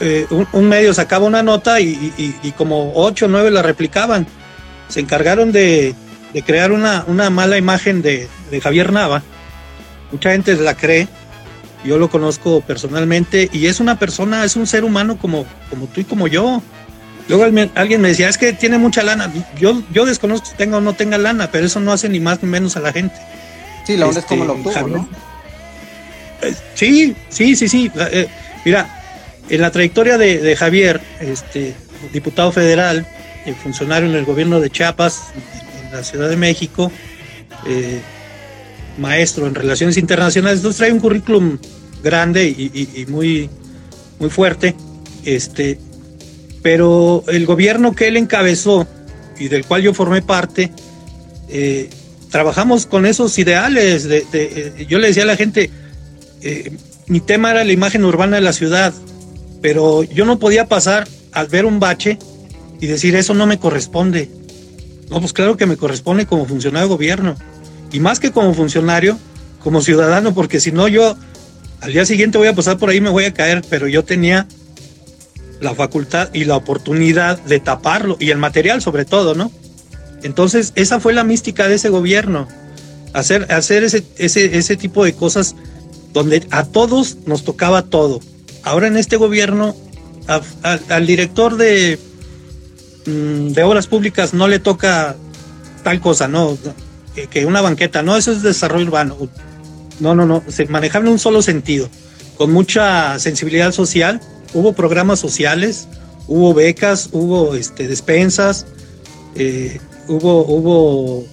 eh, un, medio sacaba una nota y, y, como ocho o nueve la replicaban. Se encargaron de, de crear una, una mala imagen de, Javier Nava. Mucha gente la cree, yo lo conozco personalmente y es una persona, es un ser humano como, como tú y como yo. Luego alguien me decía, es que tiene mucha lana. Yo, yo desconozco si tenga o no tenga lana, pero eso no hace ni más ni menos a la gente. Sí, la onda es como lo obtuvo, ¿no? Eh, sí, sí, sí, sí. Eh, mira, en la trayectoria de, Javier, este, diputado federal, eh, funcionario en el gobierno de Chiapas, la Ciudad de México, eh, maestro en relaciones internacionales, entonces trae un currículum grande y, muy, muy fuerte, este, pero el gobierno que él encabezó y del cual yo formé parte, eh, trabajamos con esos ideales. De, yo le decía a la gente, mi tema era la imagen urbana de la ciudad, pero yo no podía pasar al ver un bache y decir eso no me corresponde. No, pues claro que me corresponde como funcionario de gobierno. Y más que como funcionario, como ciudadano, porque si no yo al día siguiente voy a pasar por ahí me voy a caer, pero yo tenía la facultad y la oportunidad de taparlo, y el material sobre todo, ¿no? Entonces, esa fue la mística de ese gobierno, hacer, hacer ese, ese, ese tipo de cosas donde a todos nos tocaba todo. Ahora en este gobierno, al director de, Mm, de obras públicas no le toca tal cosa, no, que, una banqueta, no, eso es desarrollo urbano. No, no, no, se manejaba en un solo sentido, con mucha sensibilidad social. Hubo programas sociales, hubo becas, hubo este, despensas, eh, hubo, hubo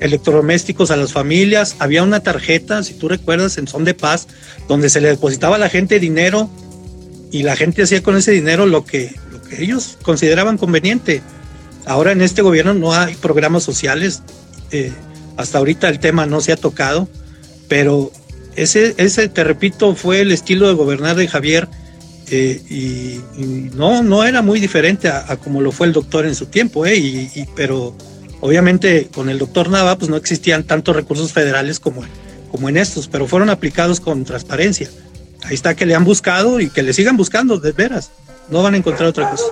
electrodomésticos a las familias, había una tarjeta, si tú recuerdas, en Son de Paz, donde se le depositaba a la gente dinero y la gente hacía con ese dinero lo que, ellos consideraban conveniente. Ahora en este gobierno no hay programas sociales, eh, hasta ahorita el tema no se ha tocado, pero ese, ese, te repito, fue el estilo de gobernar de Javier eh, y, no, no era muy diferente a, como lo fue el doctor en su tiempo, eh, y, pero obviamente con el doctor Nava pues no existían tantos recursos federales como, como en estos, pero fueron aplicados con transparencia. Ahí está que le han buscado y que le sigan buscando, de veras no van a encontrar otra cosa.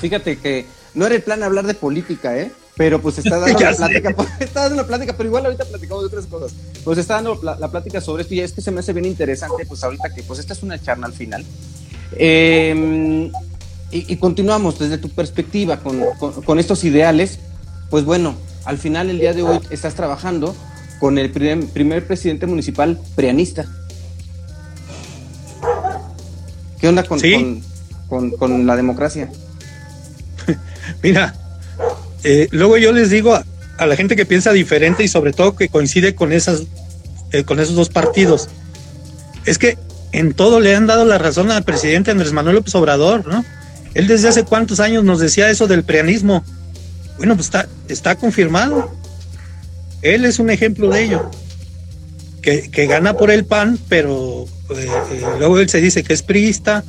Fíjate que no era el plan hablar de política, ¿eh? Pero pues está dando la plática, está dando la plática, pero igual ahorita platicamos de otras cosas. Pues está dando la, plática sobre esto y es que se me hace bien interesante, pues ahorita que pues esta es una charla al final. Em, y, continuamos desde tu perspectiva con, con, estos ideales. Pues bueno, al final el día de hoy estás trabajando con el primer, primer presidente municipal prianista. ¿Qué onda con, con, con, la democracia? Mira, eh, luego yo les digo a, la gente que piensa diferente y sobre todo que coincide con, esas, eh, con esos dos partidos, es que en todo le han dado la razón al presidente Andrés Manuel López Obrador, ¿no? Él desde hace cuántos años nos decía eso del preanismo. Bueno, pues está, está confirmado. Él es un ejemplo de ello. Que, que gana por el PAN, pero eh, luego él se dice que es priista,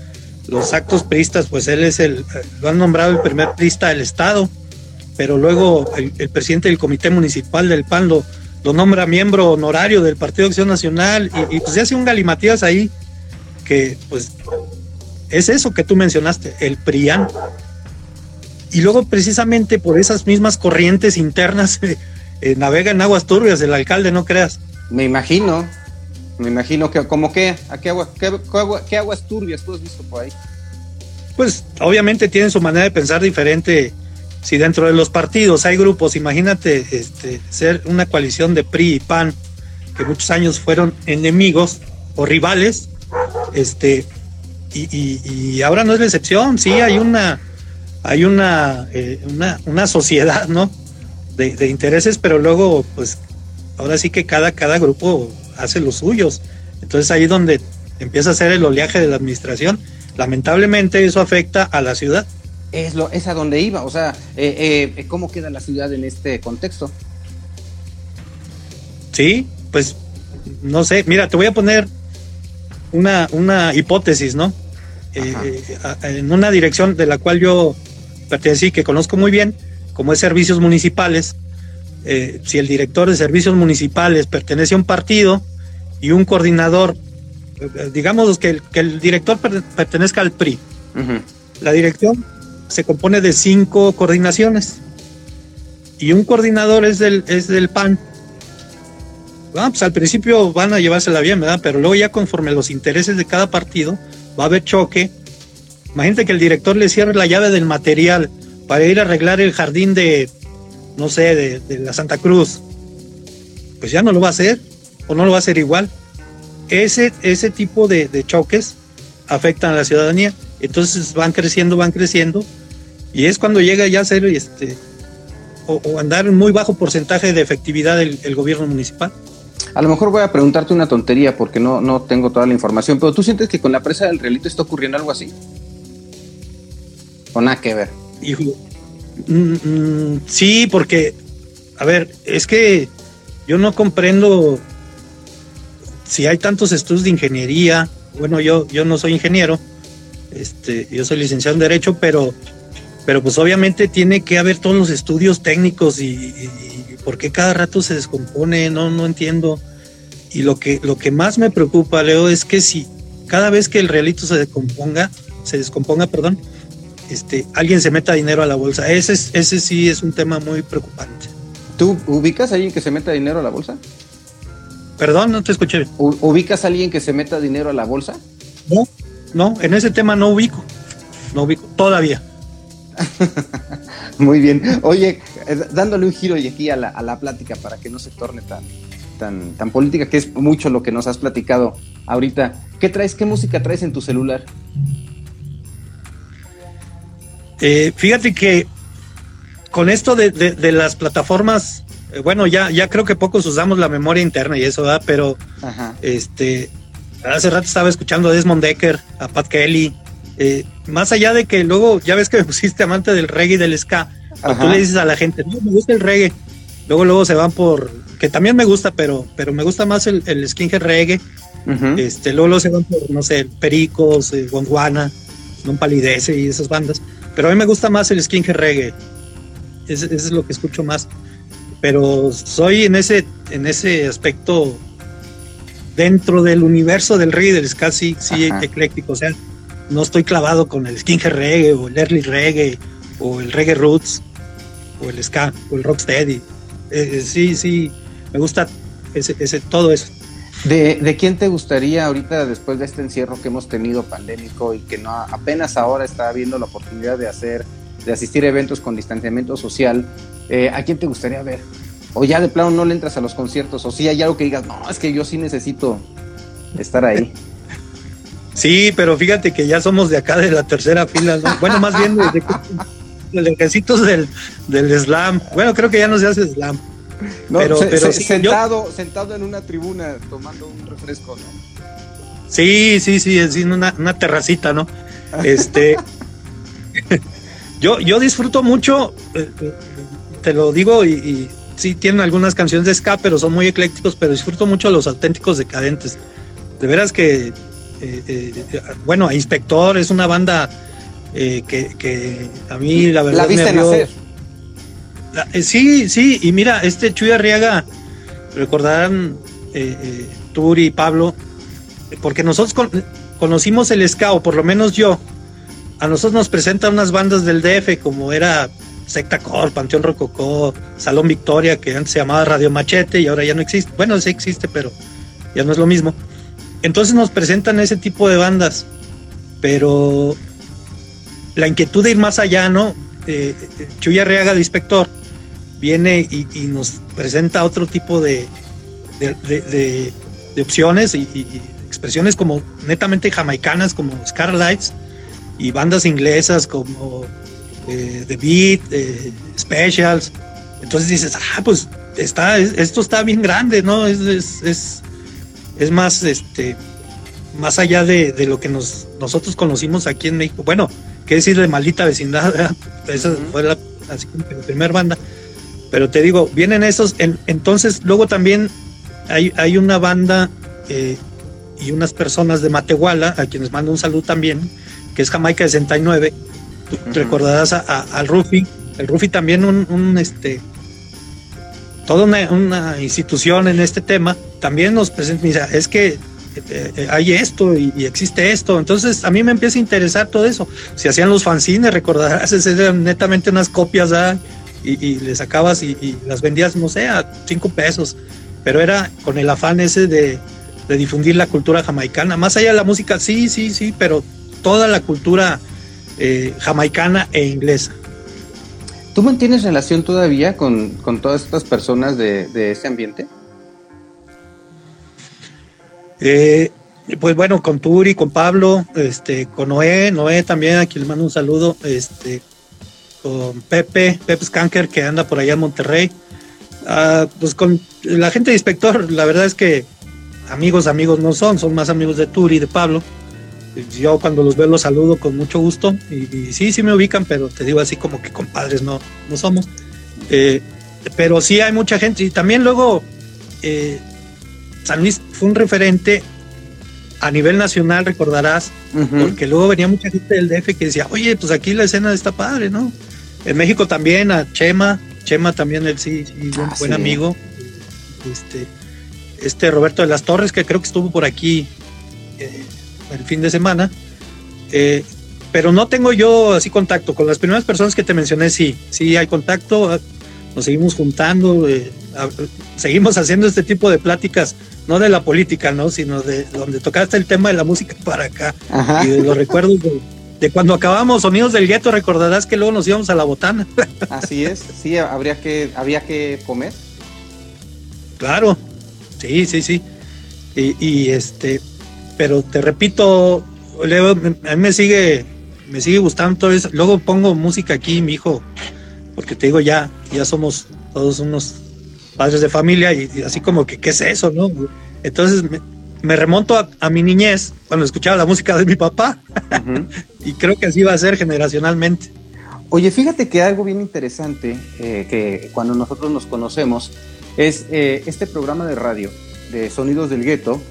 los actos priistas, pues él es el, lo han nombrado el primer priista del Estado, pero luego el, presidente del Comité Municipal del PAN lo, lo, nombra miembro honorario del Partido de Acción Nacional y, pues se hace un galimatías ahí que pues es eso que tú mencionaste, el PRIAN. Y luego precisamente por esas mismas corrientes internas eh, navega en aguas turbias el alcalde, no creas. Me imagino, me imagino que, como que, ¿a qué, agua, qué, aguas turbias tú has visto por ahí? Pues obviamente tienen su manera de pensar diferente si dentro de los partidos hay grupos, imagínate este, ser una coalición de PRI y PAN, que muchos años fueron enemigos o rivales, este, y, ahora no es la excepción, sí hay una, hay una, eh, una, una, sociedad, ¿no? De, de, intereses, pero luego, pues, ahora sí que cada, cada grupo hace los suyos. Entonces ahí donde empieza a ser el oleaje de la administración, lamentablemente eso afecta a la ciudad. Es, lo, es a donde iba, o sea, eh, eh, ¿cómo queda la ciudad en este contexto? Sí, pues no sé, mira, te voy a poner una, una hipótesis, ¿no? Eh, en una dirección de la cual yo pertenecí, que conozco muy bien, como es servicios municipales, si el director de servicios municipales pertenece a un partido y un coordinador, digamos que el, que el director pertenezca al PRI, la dirección se compone de cinco coordinaciones y un coordinador es del, es del PAN. Bueno, pues al principio van a llevársela bien, ¿verdad? Pero luego ya conforme los intereses de cada partido va a haber choque. Imagínate que el director le cierre la llave del material para ir a arreglar el jardín de, no sé, de, la Santa Cruz. Pues ya no lo va a hacer o no lo va a hacer igual. Ese, ese tipo de, de choques afectan a la ciudadanía. Entonces van creciendo, van creciendo y es cuando llega ya a ser este o, andar en muy bajo porcentaje de efectividad el gobierno municipal. A lo mejor voy a preguntarte una tontería porque no, no tengo toda la información, pero ¿tú sientes que con la presa del Realito está ocurriendo algo así? ¿O nada que ver? Mm, mm, sí, porque, a ver, es que yo no comprendo si hay tantos estudios de ingeniería. Bueno, yo, yo no soy ingeniero, este, yo soy licenciado en Derecho, pero pero pues obviamente tiene que haber todos los estudios técnicos y, por qué cada rato se descompone, no, no entiendo. Y lo que, lo que más me preocupa, Leo, es que si cada vez que el realito se descomponga, se descomponga, perdón, este, alguien se meta dinero a la bolsa. Ese, ese sí es un tema muy preocupante. ¿Tú ubicas a alguien que se meta dinero a la bolsa? Perdón, no te escuché. ¿Ubicas a alguien que se meta dinero a la bolsa? No, no, en ese tema no ubico. No ubico, todavía. Muy bien. Oye, eh, dándole un giro y aquí a la, a la plática para que no se torne tan, tan, tan política, que es mucho lo que nos has platicado ahorita. ¿Qué traes? ¿Qué música traes en tu celular? Eh, fíjate que con esto de, las plataformas, eh, bueno, ya, ya creo que pocos usamos la memoria interna y eso, ¿verdad? Pero este hace rato estaba escuchando a Desmond Decker, a Pat Kelly, eh, más allá de que luego, ya ves que me pusiste amante del reggae y del ska, tú le dices a la gente, no, me gusta el reggae, luego luego se van por, que también me gusta, pero, pero me gusta más el, el skinhead reggae, este, luego, luego se van por, no sé, Pericos, eh, Gondwana, Non Palidece y esas bandas, pero a mí me gusta más el skinhead reggae, eso es lo que escucho más, pero soy en ese, en ese aspecto dentro del universo del reggae del ska sí, sí ecléctico, o sea, no estoy clavado con el skinhead reggae o el early reggae o el reggae roots o el ska o el rocksteady. Eh, eh, sí, sí, me gusta ese, ese todo eso. ¿De, ¿De, quién te gustaría ahorita, después de este encierro que hemos tenido pandémico y que no apenas ahora está habiendo la oportunidad de hacer, de asistir eventos con distanciamiento social, eh, ¿a quién te gustaría ver? O ya de plano no le entras a los conciertos, o si hay algo que digas, no, es que yo sí necesito estar ahí. Sí, pero fíjate que ya somos de acá de la tercera fila, Bueno, más bien de, de, ejércitos del, del slam. Bueno, creo que ya no se hace slam. Pero, pero sentado, sentado en una tribuna tomando un refresco, ¿no? Sí, sí, sí, es una, una terracita, ¿no? Este, yo, yo disfruto mucho, eh, eh, te lo digo, y, y, sí tienen algunas canciones de ska, pero son muy eclécticos, pero disfruto mucho los auténticos decadentes. De veras que eh, eh, bueno, a Inspector es una banda eh, que, a mí la verdad. ¿La viste nacer? Sí, sí, y mira, este Chuy Arriaga, recordarán Turi y Pablo, porque nosotros conocimos el ska, o por lo menos yo, a nosotros nos presentan unas bandas del DF como era Secta Cor, Panteón Rococó, Salón Victoria, que antes se llamaba Radio Machete y ahora ya no existe. Bueno, sí existe, pero ya no es lo mismo. Entonces nos presentan ese tipo de bandas, pero la inquietud de ir más allá, ¿no? eh, Chuya de inspector viene y, nos presenta otro tipo de, de, opciones y, expresiones como netamente jamaicanas, como Scarlights, y bandas inglesas como eh, The Beat, eh, Specials. Entonces dices, ah, pues está, esto está bien grande, ¿no? Es, es, es, más, este, más allá de, lo que nos, nosotros conocimos aquí en México. Bueno, qué decir de maldita vecindad, esa fue la, así como la primera banda. Pero te digo, vienen esos, entonces luego también hay, hay una banda eh, y unas personas de Matehuala, a quienes mando un saludo también, que es Jamaica 69. Tú recordarás al Rufi, el Rufi también un, este toda una, institución en este tema, también nos presenta, es que eh, eh, hay esto y, existe esto. Entonces a mí me empieza a interesar todo eso. Si hacían los fanzines, recordarás, eran netamente unas copias y, y, le sacabas y, las vendías, no sé, a cinco pesos. Pero era con el afán ese de, difundir la cultura jamaicana. Más allá de la música, sí, sí, sí, pero toda la cultura eh, jamaicana e inglesa. ¿Tú mantienes relación todavía con, todas estas personas de, de ese ambiente? Eh, pues bueno, con Turi, con Pablo, este, con Noé, Noé también, aquí le mando un saludo, este, con Pepe, Pepe Skanker, que anda por allá en Monterrey. Ah, pues con la gente de inspector, la verdad es que amigos, amigos no son, son más amigos de Turi, de Pablo. Yo cuando los veo los saludo con mucho gusto y, sí, sí me ubican, pero te digo así como que compadres no, no somos. Eh, pero sí hay mucha gente y también luego eh, San Luis fue un referente a nivel nacional, recordarás, porque luego venía mucha gente del DF que decía, oye, pues aquí la escena está padre, ¿no? En México también, a Chema, Chema también, él sí, ah, buen, amigo. Este, este Roberto de las Torres, que creo que estuvo por aquí eh, el fin de semana. Eh, pero no tengo yo así contacto. Con las primeras personas que te mencioné, sí, sí hay contacto. Nos seguimos juntando, eh, seguimos haciendo este tipo de pláticas no de la política, ¿no? Sino de donde tocaste el tema de la música para acá. Y de los recuerdos de, cuando acabamos Sonidos del Gueto, recordarás que luego nos íbamos a la botana. Así es, sí, habría que, había que comer. Claro, sí, sí, sí. Y, este, pero te repito, Leo, a mí me sigue, me sigue gustando todo eso. Luego pongo música aquí, mi hijo, porque te digo, ya, ya somos todos unos padres de familia y, así como que, ¿qué es eso, no? Entonces me, remonto a, mi niñez cuando escuchaba la música de mi papá y creo que así va a ser generacionalmente. Oye, fíjate que algo bien interesante eh, que cuando nosotros nos conocemos es eh, este programa de radio de Sonidos del Gueto,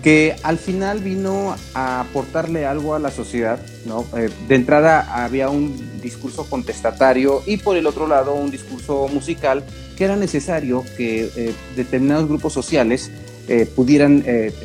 que al final vino a aportarle algo a la sociedad, ¿no? Eh, de entrada había un discurso contestatario y por el otro lado un discurso musical que era necesario que determinados grupos sociales pudieran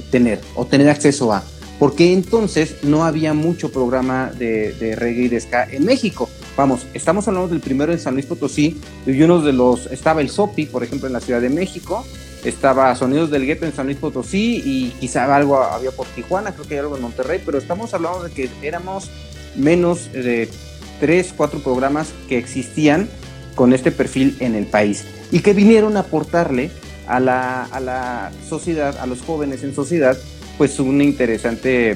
tener o tener acceso a, porque entonces no había mucho programa de, reggae y de ska en México. Vamos, estamos hablando del primero en San Luis Potosí y uno de los, estaba el SOPI, por ejemplo, en la Ciudad de México, estaba Sonidos del Gueto en San Luis Potosí y quizá algo había por Tijuana, creo que hay algo en Monterrey, pero estamos hablando de que éramos menos de tres, cuatro programas que existían con este perfil en el país y que vinieron a aportarle a la, a la sociedad, a los jóvenes en sociedad, pues un interesante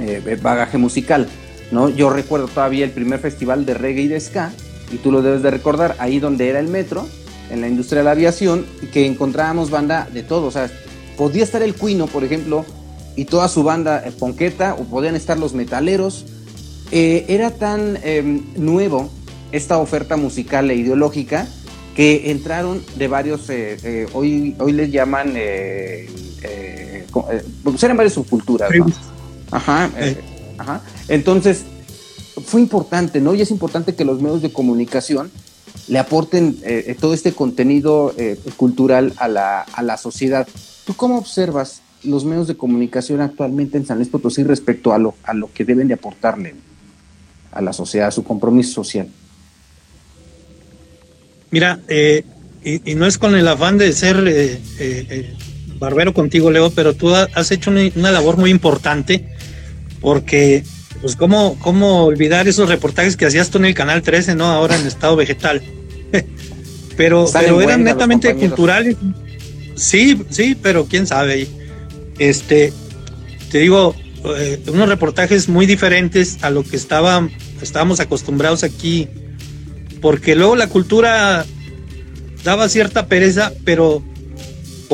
eh, bagaje musical. ¿no? Yo recuerdo todavía el primer festival de reggae y de ska, y tú lo debes de recordar, ahí donde era el metro, en la industria de la aviación que encontrábamos banda de todo. O sea, podía estar el Cuino, por ejemplo, y toda su banda eh, ponqueta, o podían estar los metaleros. Eh, era tan em, nuevo esta oferta musical e ideológica que entraron de varios, hoy, hoy les llaman, pues eran varias subculturas. Ajá, ajá. Entonces, fue importante, ¿no? Y es importante que los medios de comunicación le aporten eh, eh, todo este contenido eh, cultural a la, a la sociedad. ¿Tú cómo observas los medios de comunicación actualmente en San Luis Potosí respecto a lo, a lo que deben de aportarle a la sociedad, a su compromiso social? Mira, y, no es con el afán de ser barbero contigo, Leo, pero tú has hecho una, labor muy importante porque pues cómo, cómo olvidar esos reportajes que hacías tú en el Canal 13, ¿no? Ahora en estado vegetal. pero pero eran netamente culturales. Sí, sí, pero quién sabe. Este, te digo, eh, unos reportajes muy diferentes a lo que estaba, estábamos acostumbrados aquí, porque luego la cultura daba cierta pereza, pero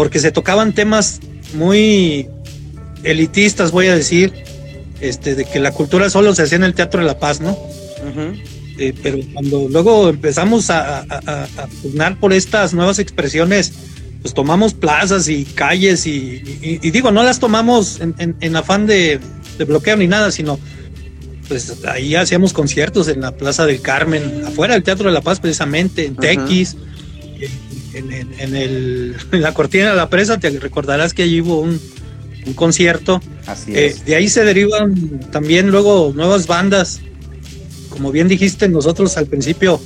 porque se tocaban temas muy elitistas, voy a decir, este, de que la cultura solo se hacía en el Teatro de la Paz, ¿no? Eh, pero cuando luego empezamos a, a, pugnar por estas nuevas expresiones, pues tomamos plazas y calles y, digo, no las tomamos en, afán de, bloqueo ni nada, sino pues ahí hacíamos conciertos en la Plaza del Carmen, afuera del Teatro de la Paz precisamente, en Tequis, en, el, la cortina de la presa, te recordarás que allí hubo un, concierto. Así eh, de ahí se derivan también luego nuevas bandas, como bien dijiste nosotros al principio,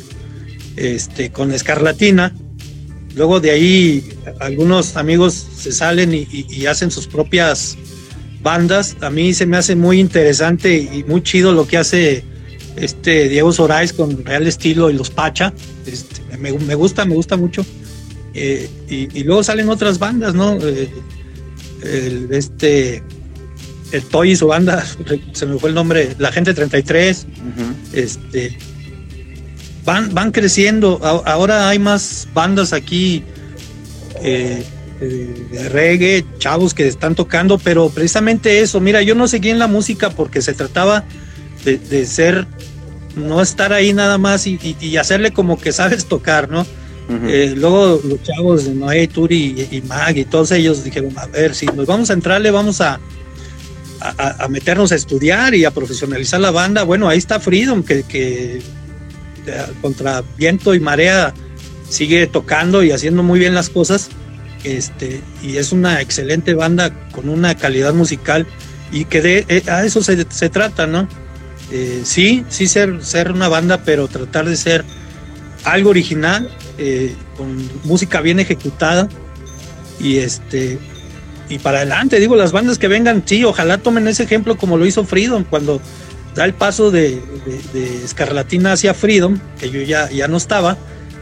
este, con Escarlatina, luego de ahí algunos amigos se salen y, hacen sus propias bandas. A mí se me hace muy interesante y muy chido lo que hace este Diego Sorais con Real Estilo y los Pacha. Este, me, gusta, me gusta mucho. Eh, y, luego salen otras bandas, ¿no? Eh, el, este, el Toy y su banda, se me fue el nombre, La Gente 33, este, van, van creciendo, ahora hay más bandas aquí eh, de reggae, chavos que están tocando, pero precisamente eso, mira, yo no seguí en la música porque se trataba de, ser, no estar ahí nada más y hacerle como que sabes tocar, ¿no? Eh, luego los chavos de Noé, Turi y, Mag y todos ellos dijeron, a ver, si nos vamos a entrarle, vamos a, a, meternos a estudiar y a profesionalizar la banda. Bueno, ahí está Freedom, que, que contra viento y marea sigue tocando y haciendo muy bien las cosas. Este, y es una excelente banda con una calidad musical y que de, eh, a eso se, se trata, ¿no? Eh, sí, sí ser, ser una banda, pero tratar de ser algo original eh, con música bien ejecutada y este y para adelante, digo, las bandas que vengan, sí, ojalá tomen ese ejemplo como lo hizo Freedom cuando da el paso de, Escarlatina hacia Freedom, que yo ya, ya no estaba,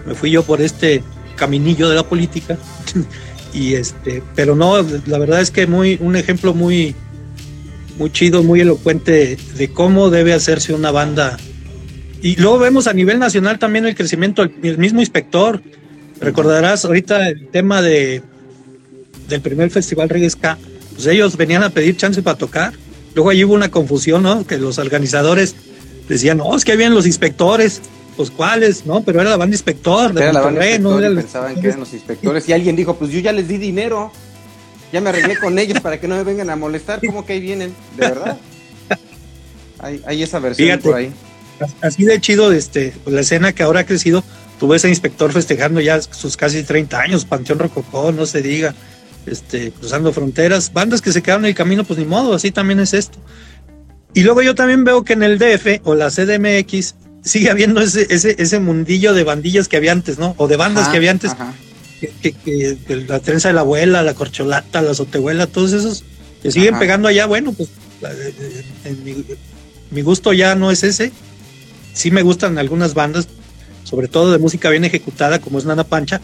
me fui yo por este caminillo de la política, y este, pero no, la verdad es que muy, un ejemplo muy, muy chido, muy elocuente de cómo debe hacerse una banda y luego vemos a nivel nacional también el crecimiento del mismo inspector. Recordarás ahorita el tema de del primer festival Reggae Pues ellos venían a pedir chance para tocar. Luego allí hubo una confusión, ¿no? Que los organizadores decían, no, es que habían los inspectores. Pues cuáles, ¿no? Pero era la banda inspector. De era la banda inspector ¿no? pensaban que eran los inspectores. Y alguien dijo, pues yo ya les di dinero. Ya me arreglé con ellos para que no me vengan a molestar. ¿Cómo que ahí vienen? ¿De verdad? Hay, esa versión por ahí así de chido este, pues, la escena que ahora ha crecido. Tuve ese inspector festejando ya sus casi 30 años, Panteón Rococó, no se diga, este, cruzando fronteras, bandas que se quedaron en el camino, pues ni modo, así también es esto. Y luego yo también veo que en el DF o la CDMX sigue habiendo ese, ese, ese mundillo de bandillas que había antes, ¿no? O de bandas que había antes, que, la trenza de la abuela, la corcholata, la sotehuela, todos esos que siguen pegando allá, bueno, pues en mi gusto ya no es ese, sí me gustan algunas bandas, sobre todo de música bien ejecutada, como es Nana Pancha,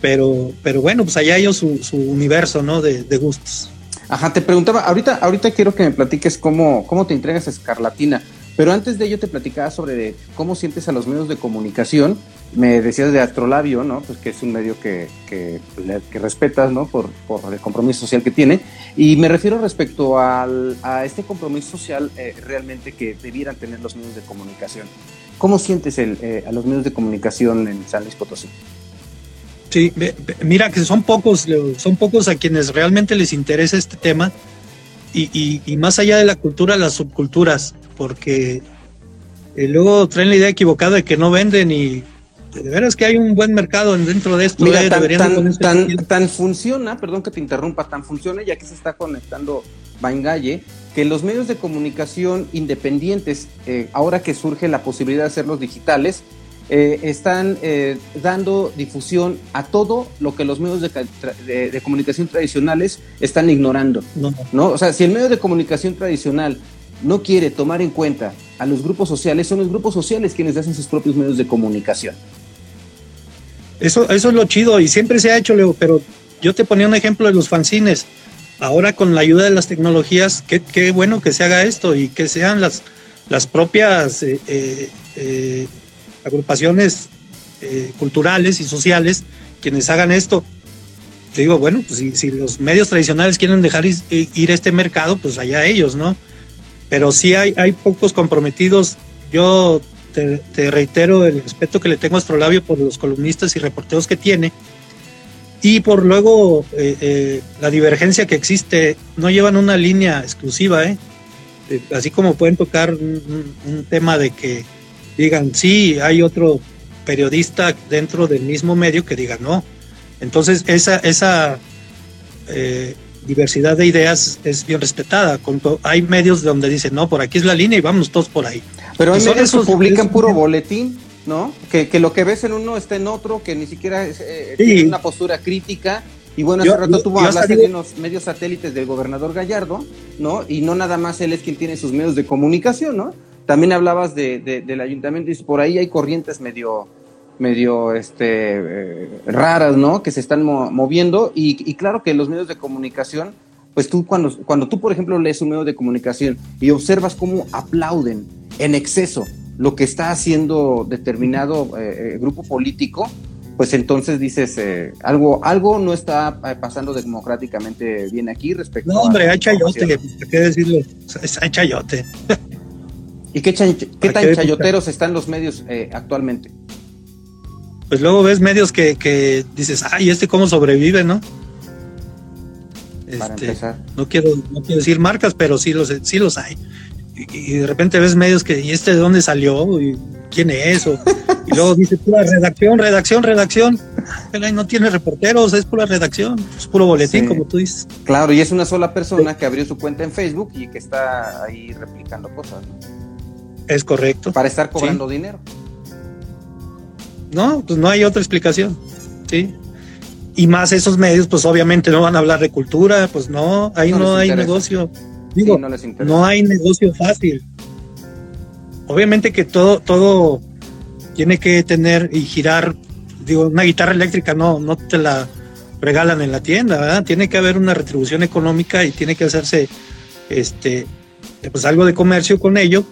pero, pero bueno, pues allá ellos su, su universo, ¿no? De, gustos. Ajá, te preguntaba, ahorita, ahorita quiero que me platiques cómo, cómo te entregas a Escarlatina, pero antes de ello te platicaba sobre cómo sientes a los medios de comunicación. Me decías de Astrolabio, ¿no? Pues que es un medio que, que, respetas, ¿no? Por, por, el compromiso social que tiene. Y me refiero respecto al, a este compromiso social eh, realmente que debieran tener los medios de comunicación. ¿Cómo sientes el, eh, a los medios de comunicación en San Luis Potosí? Sí, mira que son pocos, son pocos a quienes realmente les interesa este tema y, y más allá de la cultura, las subculturas porque eh, luego traen la idea equivocada de que no venden y de veras que hay un buen mercado dentro de esto. Mira, eh, tan, funciona, perdón que te interrumpa, tan funciona ya que se está conectando Bangalle, que los medios de comunicación independientes, eh, ahora que surge la posibilidad de hacerlos digitales, están dando difusión a todo lo que los medios de, comunicación tradicionales están ignorando. No. ¿no? O sea, si el medio de comunicación tradicional no quiere tomar en cuenta a los grupos sociales, son los grupos sociales quienes hacen sus propios medios de comunicación. Eso, eso es lo chido y siempre se ha hecho, Leo, pero yo te ponía un ejemplo de los fanzines. Ahora con la ayuda de las tecnologías, qué, qué bueno que se haga esto y que sean las, las propias eh, eh, eh, agrupaciones culturales y sociales quienes hagan esto. Te digo, bueno, pues si, si, los medios tradicionales quieren dejar ir, este mercado, pues allá ellos, ¿no? Pero sí hay, hay pocos comprometidos. Yo te, te, reitero el respeto que le tengo a Astrolabio por los columnistas y reporteros que tiene y por luego eh, eh, la divergencia que existe. No llevan una línea exclusiva, ¿eh? eh así como pueden tocar un, un, tema de que digan, sí, hay otro periodista dentro del mismo medio que diga no. Entonces, esa, esa diversidad de ideas es bien respetada. Hay medios donde dicen, no, por aquí es la línea y vamos todos por ahí. Pero hay medios que publican puro boletín, ¿no? Que, que, lo que ves en uno está en otro, que ni siquiera es eh, sí. una postura crítica. Y bueno, hace rato tuvo hablaste de unos medios satélites del gobernador Gallardo, ¿no? Y no nada más él es quien tiene sus medios de comunicación, ¿no? También hablabas de, de, del ayuntamiento y por ahí hay corrientes medio, medio este, eh, raras, ¿no? Que se están mo moviendo y, y, claro que los medios de comunicación, pues tú cuando, cuando tú, por ejemplo, lees un medio de comunicación y observas cómo aplauden en exceso lo que está haciendo determinado eh, eh grupo político, pues entonces dices, eh, algo, algo no está eh, pasando democráticamente bien aquí respecto No, hombre, hay chayote, ¿qué decirlo? Hay chayote. ¿Y qué, qué tan chayoteros están los medios actualmente? pues luego ves medios que, que dices, ay, ¿este cómo sobrevive, no? Para este, empezar. No quiero, no quiero decir marcas, pero sí los, sí los hay. Y, de repente ves medios que, ¿y este de dónde salió? ¿Y ¿Quién es? O, y luego dice, pura redacción, redacción, redacción. No tiene reporteros, es pura redacción, es puro boletín, sí. como tú dices. Claro, y es una sola persona que abrió su cuenta en Facebook y que está ahí replicando cosas. ¿no? Es correcto. Para estar cobrando sí. dinero. No, pues no hay otra explicación, ¿sí? Y más esos medios, pues obviamente no van a hablar de cultura, pues no, ahí no, no hay negocio. Digo, sí, no, no, hay negocio fácil. Obviamente que todo, todo tiene que tener y girar, digo, una guitarra eléctrica no, no te la regalan en la tienda, ¿verdad? Tiene que haber una retribución económica y tiene que hacerse este pues algo de comercio con ello,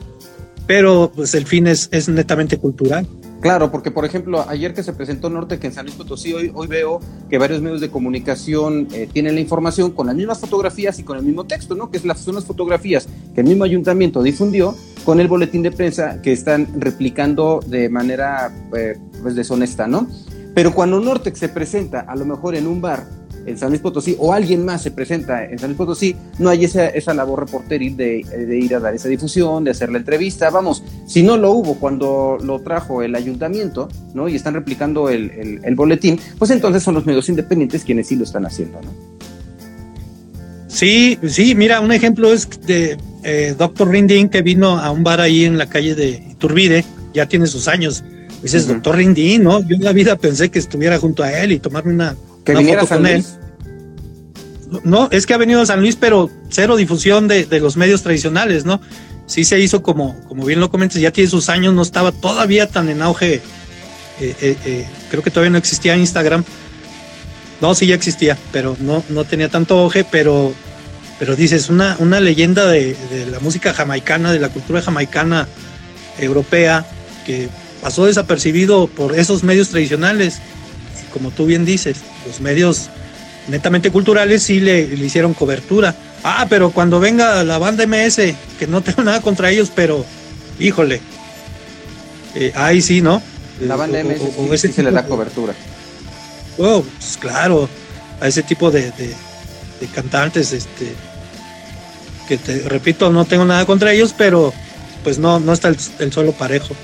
pero pues el fin es, es netamente cultural. Claro, porque por ejemplo, ayer que se presentó Norte, que en San Luis Potosí, hoy, hoy veo que varios medios de comunicación eh, tienen la información con las mismas fotografías y con el mismo texto, ¿no? Que son las fotografías que el mismo ayuntamiento difundió con el boletín de prensa que están replicando de manera eh, pues deshonesta, ¿no? Pero cuando Nortex se presenta a lo mejor en un bar en San Luis Potosí o alguien más se presenta en San Luis Potosí, no hay esa, esa labor reporteril de, de, ir a dar esa difusión, de hacer la entrevista. Vamos, si no lo hubo cuando lo trajo el ayuntamiento, ¿no? Y están replicando el, el, el boletín, pues entonces son los medios independientes quienes sí lo están haciendo, ¿no? Sí, sí, mira, un ejemplo es de eh, Doctor Rindín que vino a un bar ahí en la calle de Iturbide, ya tiene sus años. Dices, uh -huh. Doctor Rindín, ¿no? Yo en la vida pensé que estuviera junto a él y tomarme una, que una viniera foto a San con Luis. él. No, es que ha venido a San Luis, pero cero difusión de, de, los medios tradicionales, ¿no? Sí se hizo como, como bien lo comentas, ya tiene sus años, no estaba todavía tan en auge. Eh, eh, eh, creo que todavía no existía Instagram. No, sí ya existía, pero no, no tenía tanto auge, pero, pero dices, una, una leyenda de, de la música jamaicana, de la cultura jamaicana europea, que pasó desapercibido por esos medios tradicionales. Como tú bien dices, los medios netamente culturales sí le, le, hicieron cobertura. Ah, pero cuando venga la banda MS, que no tengo nada contra ellos, pero híjole, eh, ahí sí, ¿no? La banda MS o, o, sí, sí se le da cobertura. Oh, pues claro, a ese tipo de, de, de cantantes, este, que te repito, no tengo nada contra ellos, pero pues no, no está el, el solo parejo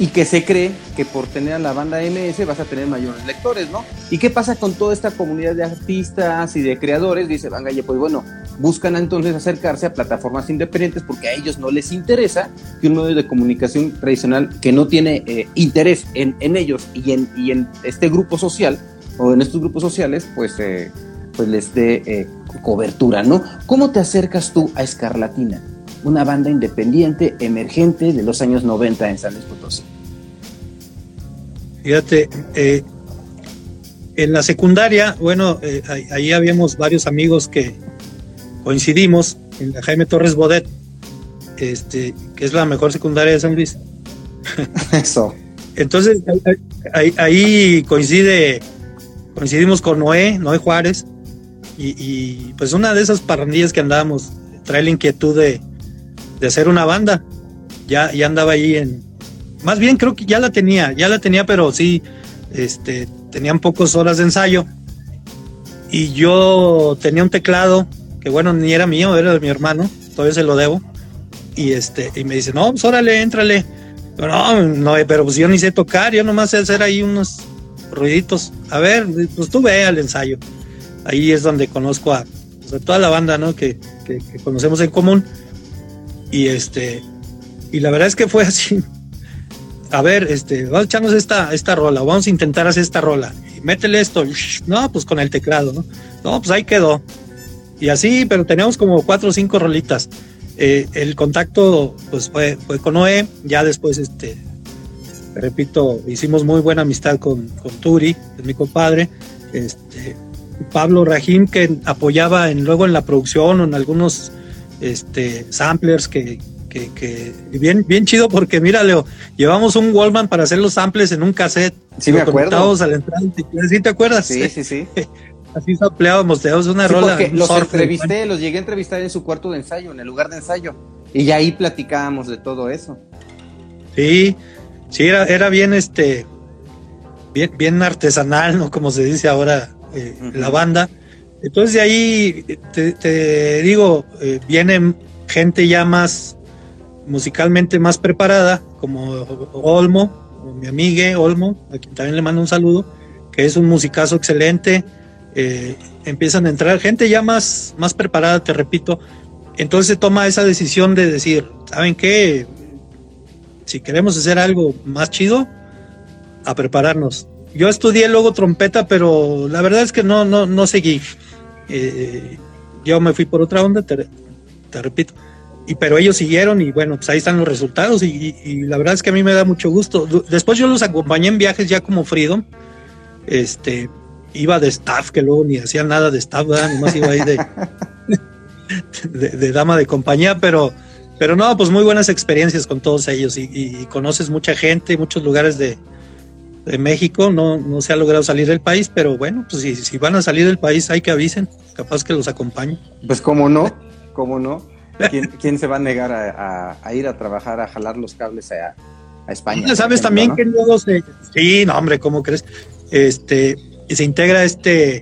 y que se cree que por tener a la banda MS vas a tener mayores lectores, ¿no? ¿Y qué pasa con toda esta comunidad de artistas y de creadores? Dice, venga, ya pues bueno, buscan entonces acercarse a plataformas independientes porque a ellos no les interesa que un medio de comunicación tradicional que no tiene eh, interés en, en, ellos y en, y en este grupo social o en estos grupos sociales, pues, eh, pues les dé eh, cobertura, ¿no? ¿Cómo te acercas tú a Escarlatina? una banda independiente, emergente de los años 90 en San Luis Potosí. Fíjate, eh, en la secundaria, bueno, eh, ahí, habíamos varios amigos que coincidimos en la Jaime Torres Bodet, este, que es la mejor secundaria de San Luis. Eso. Entonces, ahí, coincide, coincidimos con Noé, Noé Juárez, y, pues una de esas parrandillas que andábamos trae la inquietud de, hacer una banda. Ya, ya andaba ahí en, más bien creo que ya la tenía, ya la tenía, pero sí, este, tenían pocas horas de ensayo. Y yo tenía un teclado, que bueno, ni era mío, era de mi hermano, todavía se lo debo. Y este, y me dice, no, pues órale, éntrale. Pero no, no, pero pues yo ni sé tocar, yo nomás sé hacer ahí unos ruiditos. A ver, pues tú ve al ensayo. Ahí es donde conozco a, pues, toda la banda, ¿no? Que, que, que conocemos en común. Y este, y la verdad es que fue así a ver, este, vamos a echarnos esta, esta rola, vamos a intentar hacer esta rola, y métele esto, no, pues con el teclado, ¿no? No, pues ahí quedó. Y así, pero teníamos como cuatro o cinco rolitas. Eh, el contacto, pues fue, fue con Noé, ya después, este, repito, hicimos muy buena amistad con, con Turi, es mi compadre, este, Pablo Rajim, que apoyaba luego en la producción o en algunos este, samplers que, que, bien, bien chido porque mira, Leo, llevamos un Wallman para hacer los samples en un cassette. Sí, me acuerdo. Al ¿Sí te acuerdas? Sí, sí, sí. Así sampleábamos, teníamos una rola. los entrevisté, los llegué a entrevistar en su cuarto de ensayo, en el lugar de ensayo. Y ahí platicábamos de todo eso. Sí, sí, era, era bien este, bien, bien artesanal, ¿no? Como se dice ahora eh, la banda. Entonces de ahí, te, digo, eh, viene gente ya más, musicalmente más preparada, como Olmo, mi amiga Olmo, a quien también le mando un saludo, que es un musicazo excelente. Eh, empiezan a entrar gente ya más, más preparada, te repito. Entonces se toma esa decisión de decir, ¿saben qué? Si queremos hacer algo más chido, a prepararnos. Yo estudié luego trompeta, pero la verdad es que no, no, no seguí. Eh, yo me fui por otra onda, te repito y pero ellos siguieron y bueno, pues ahí están los resultados y, la verdad es que a mí me da mucho gusto. Después yo los acompañé en viajes ya como Freedom, este, iba de staff, que luego ni hacía nada de staff, nomás iba ahí de, de, dama de compañía, pero, pero no, pues muy buenas experiencias con todos ellos y, conoces mucha gente, muchos lugares de, de México, no, no se ha logrado salir del país, pero bueno, pues si, si van a salir del país hay que avisen, capaz que los acompañen. Pues cómo no, cómo no. ¿Quién, se va a negar a, ir a trabajar, a jalar los cables a, España? Sabes también que luego se... Sí, no, hombre, ¿cómo crees? Este, se integra este,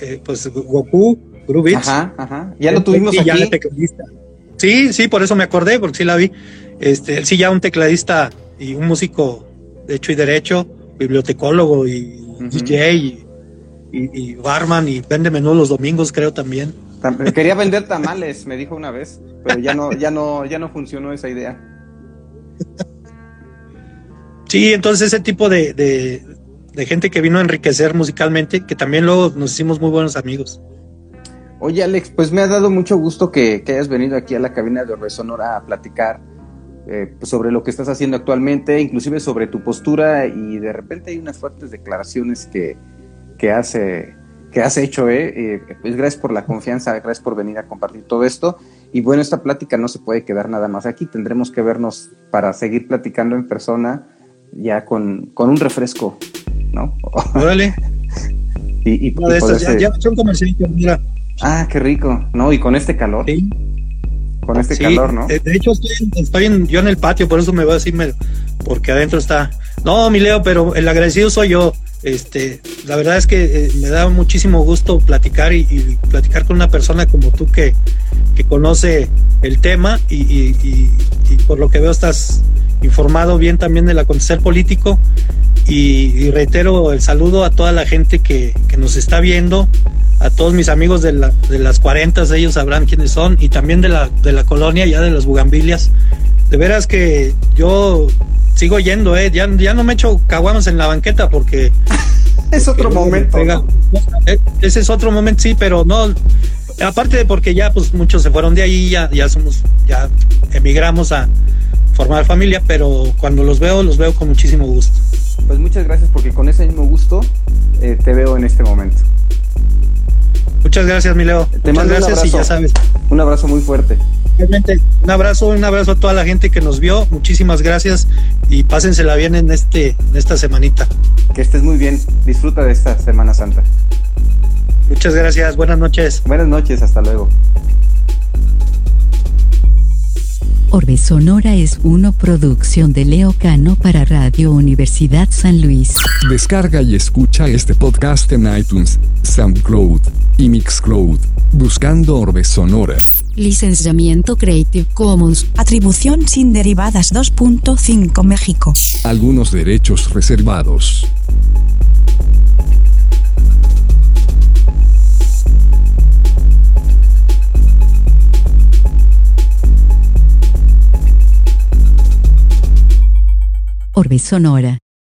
eh, pues, Goku, Grubitz. Ajá, ajá. Ya lo tuvimos aquí. Ya tecladista. Sí, sí, por eso me acordé, porque sí la vi. Este, él sí ya un tecladista y un músico de hecho y derecho, bibliotecólogo y DJ y, y, barman y vende menú los domingos, creo también. Quería vender tamales, me dijo una vez, pero ya no, ya no, ya no funcionó esa idea. Sí, entonces ese tipo de, de, gente que vino a enriquecer musicalmente, que también luego nos hicimos muy buenos amigos. Oye, Alex, pues me ha dado mucho gusto que, hayas venido aquí a la cabina de Orbe Sonora a platicar eh, pues sobre lo que estás haciendo actualmente, inclusive sobre tu postura y de repente hay unas fuertes declaraciones que, que hace que has hecho, ¿eh? ¿eh? Pues gracias por la confianza, gracias por venir a compartir todo esto. Y bueno, esta plática no se puede quedar nada más aquí, tendremos que vernos para seguir platicando en persona, ya con, con un refresco, ¿no? Órale. y, y, ya, son mira. Ah, qué rico, ¿no? Y con este calor. Sí. Con este calor, ¿no? De, hecho, estoy, yo en el patio, por eso me voy a decir, porque adentro está. No, mi Leo, pero el agradecido soy yo. Este, la verdad es que eh, me da muchísimo gusto platicar y, platicar con una persona como tú que, conoce el tema y, por lo que veo estás informado bien también del acontecer político y, reitero el saludo a toda la gente que, nos está viendo, a todos mis amigos de, las 40, ellos sabrán quiénes son, y también de la, de la colonia, ya de las bugambilias. De veras que yo sigo yendo, eh. Ya, ya no me echo caguamos en la banqueta porque. es otro momento. Eh, ese es otro momento, sí, pero no. Aparte de porque ya pues muchos se fueron de ahí, ya, ya somos, ya emigramos a formar familia, pero cuando los veo, los veo con muchísimo gusto. Pues muchas gracias porque con ese mismo gusto eh, te veo en este momento. Muchas gracias, mi Leo. Te Muchas mando un gracias y ya sabes. Un abrazo muy fuerte. Realmente, un abrazo, un abrazo a toda la gente que nos vio. Muchísimas gracias y pásensela bien en este, en esta semanita. Que estés muy bien. Disfruta de esta Semana Santa. Muchas gracias, buenas noches. Buenas noches, hasta luego. Orbe Sonora es una producción de Leo Cano para Radio Universidad San Luis. Descarga y escucha este podcast en iTunes, SoundCloud y Mixcloud, buscando Orbe Sonora. Licenciamiento Creative Commons. Atribución sin derivadas 2.5 México. Algunos derechos reservados. Orbe Sonora.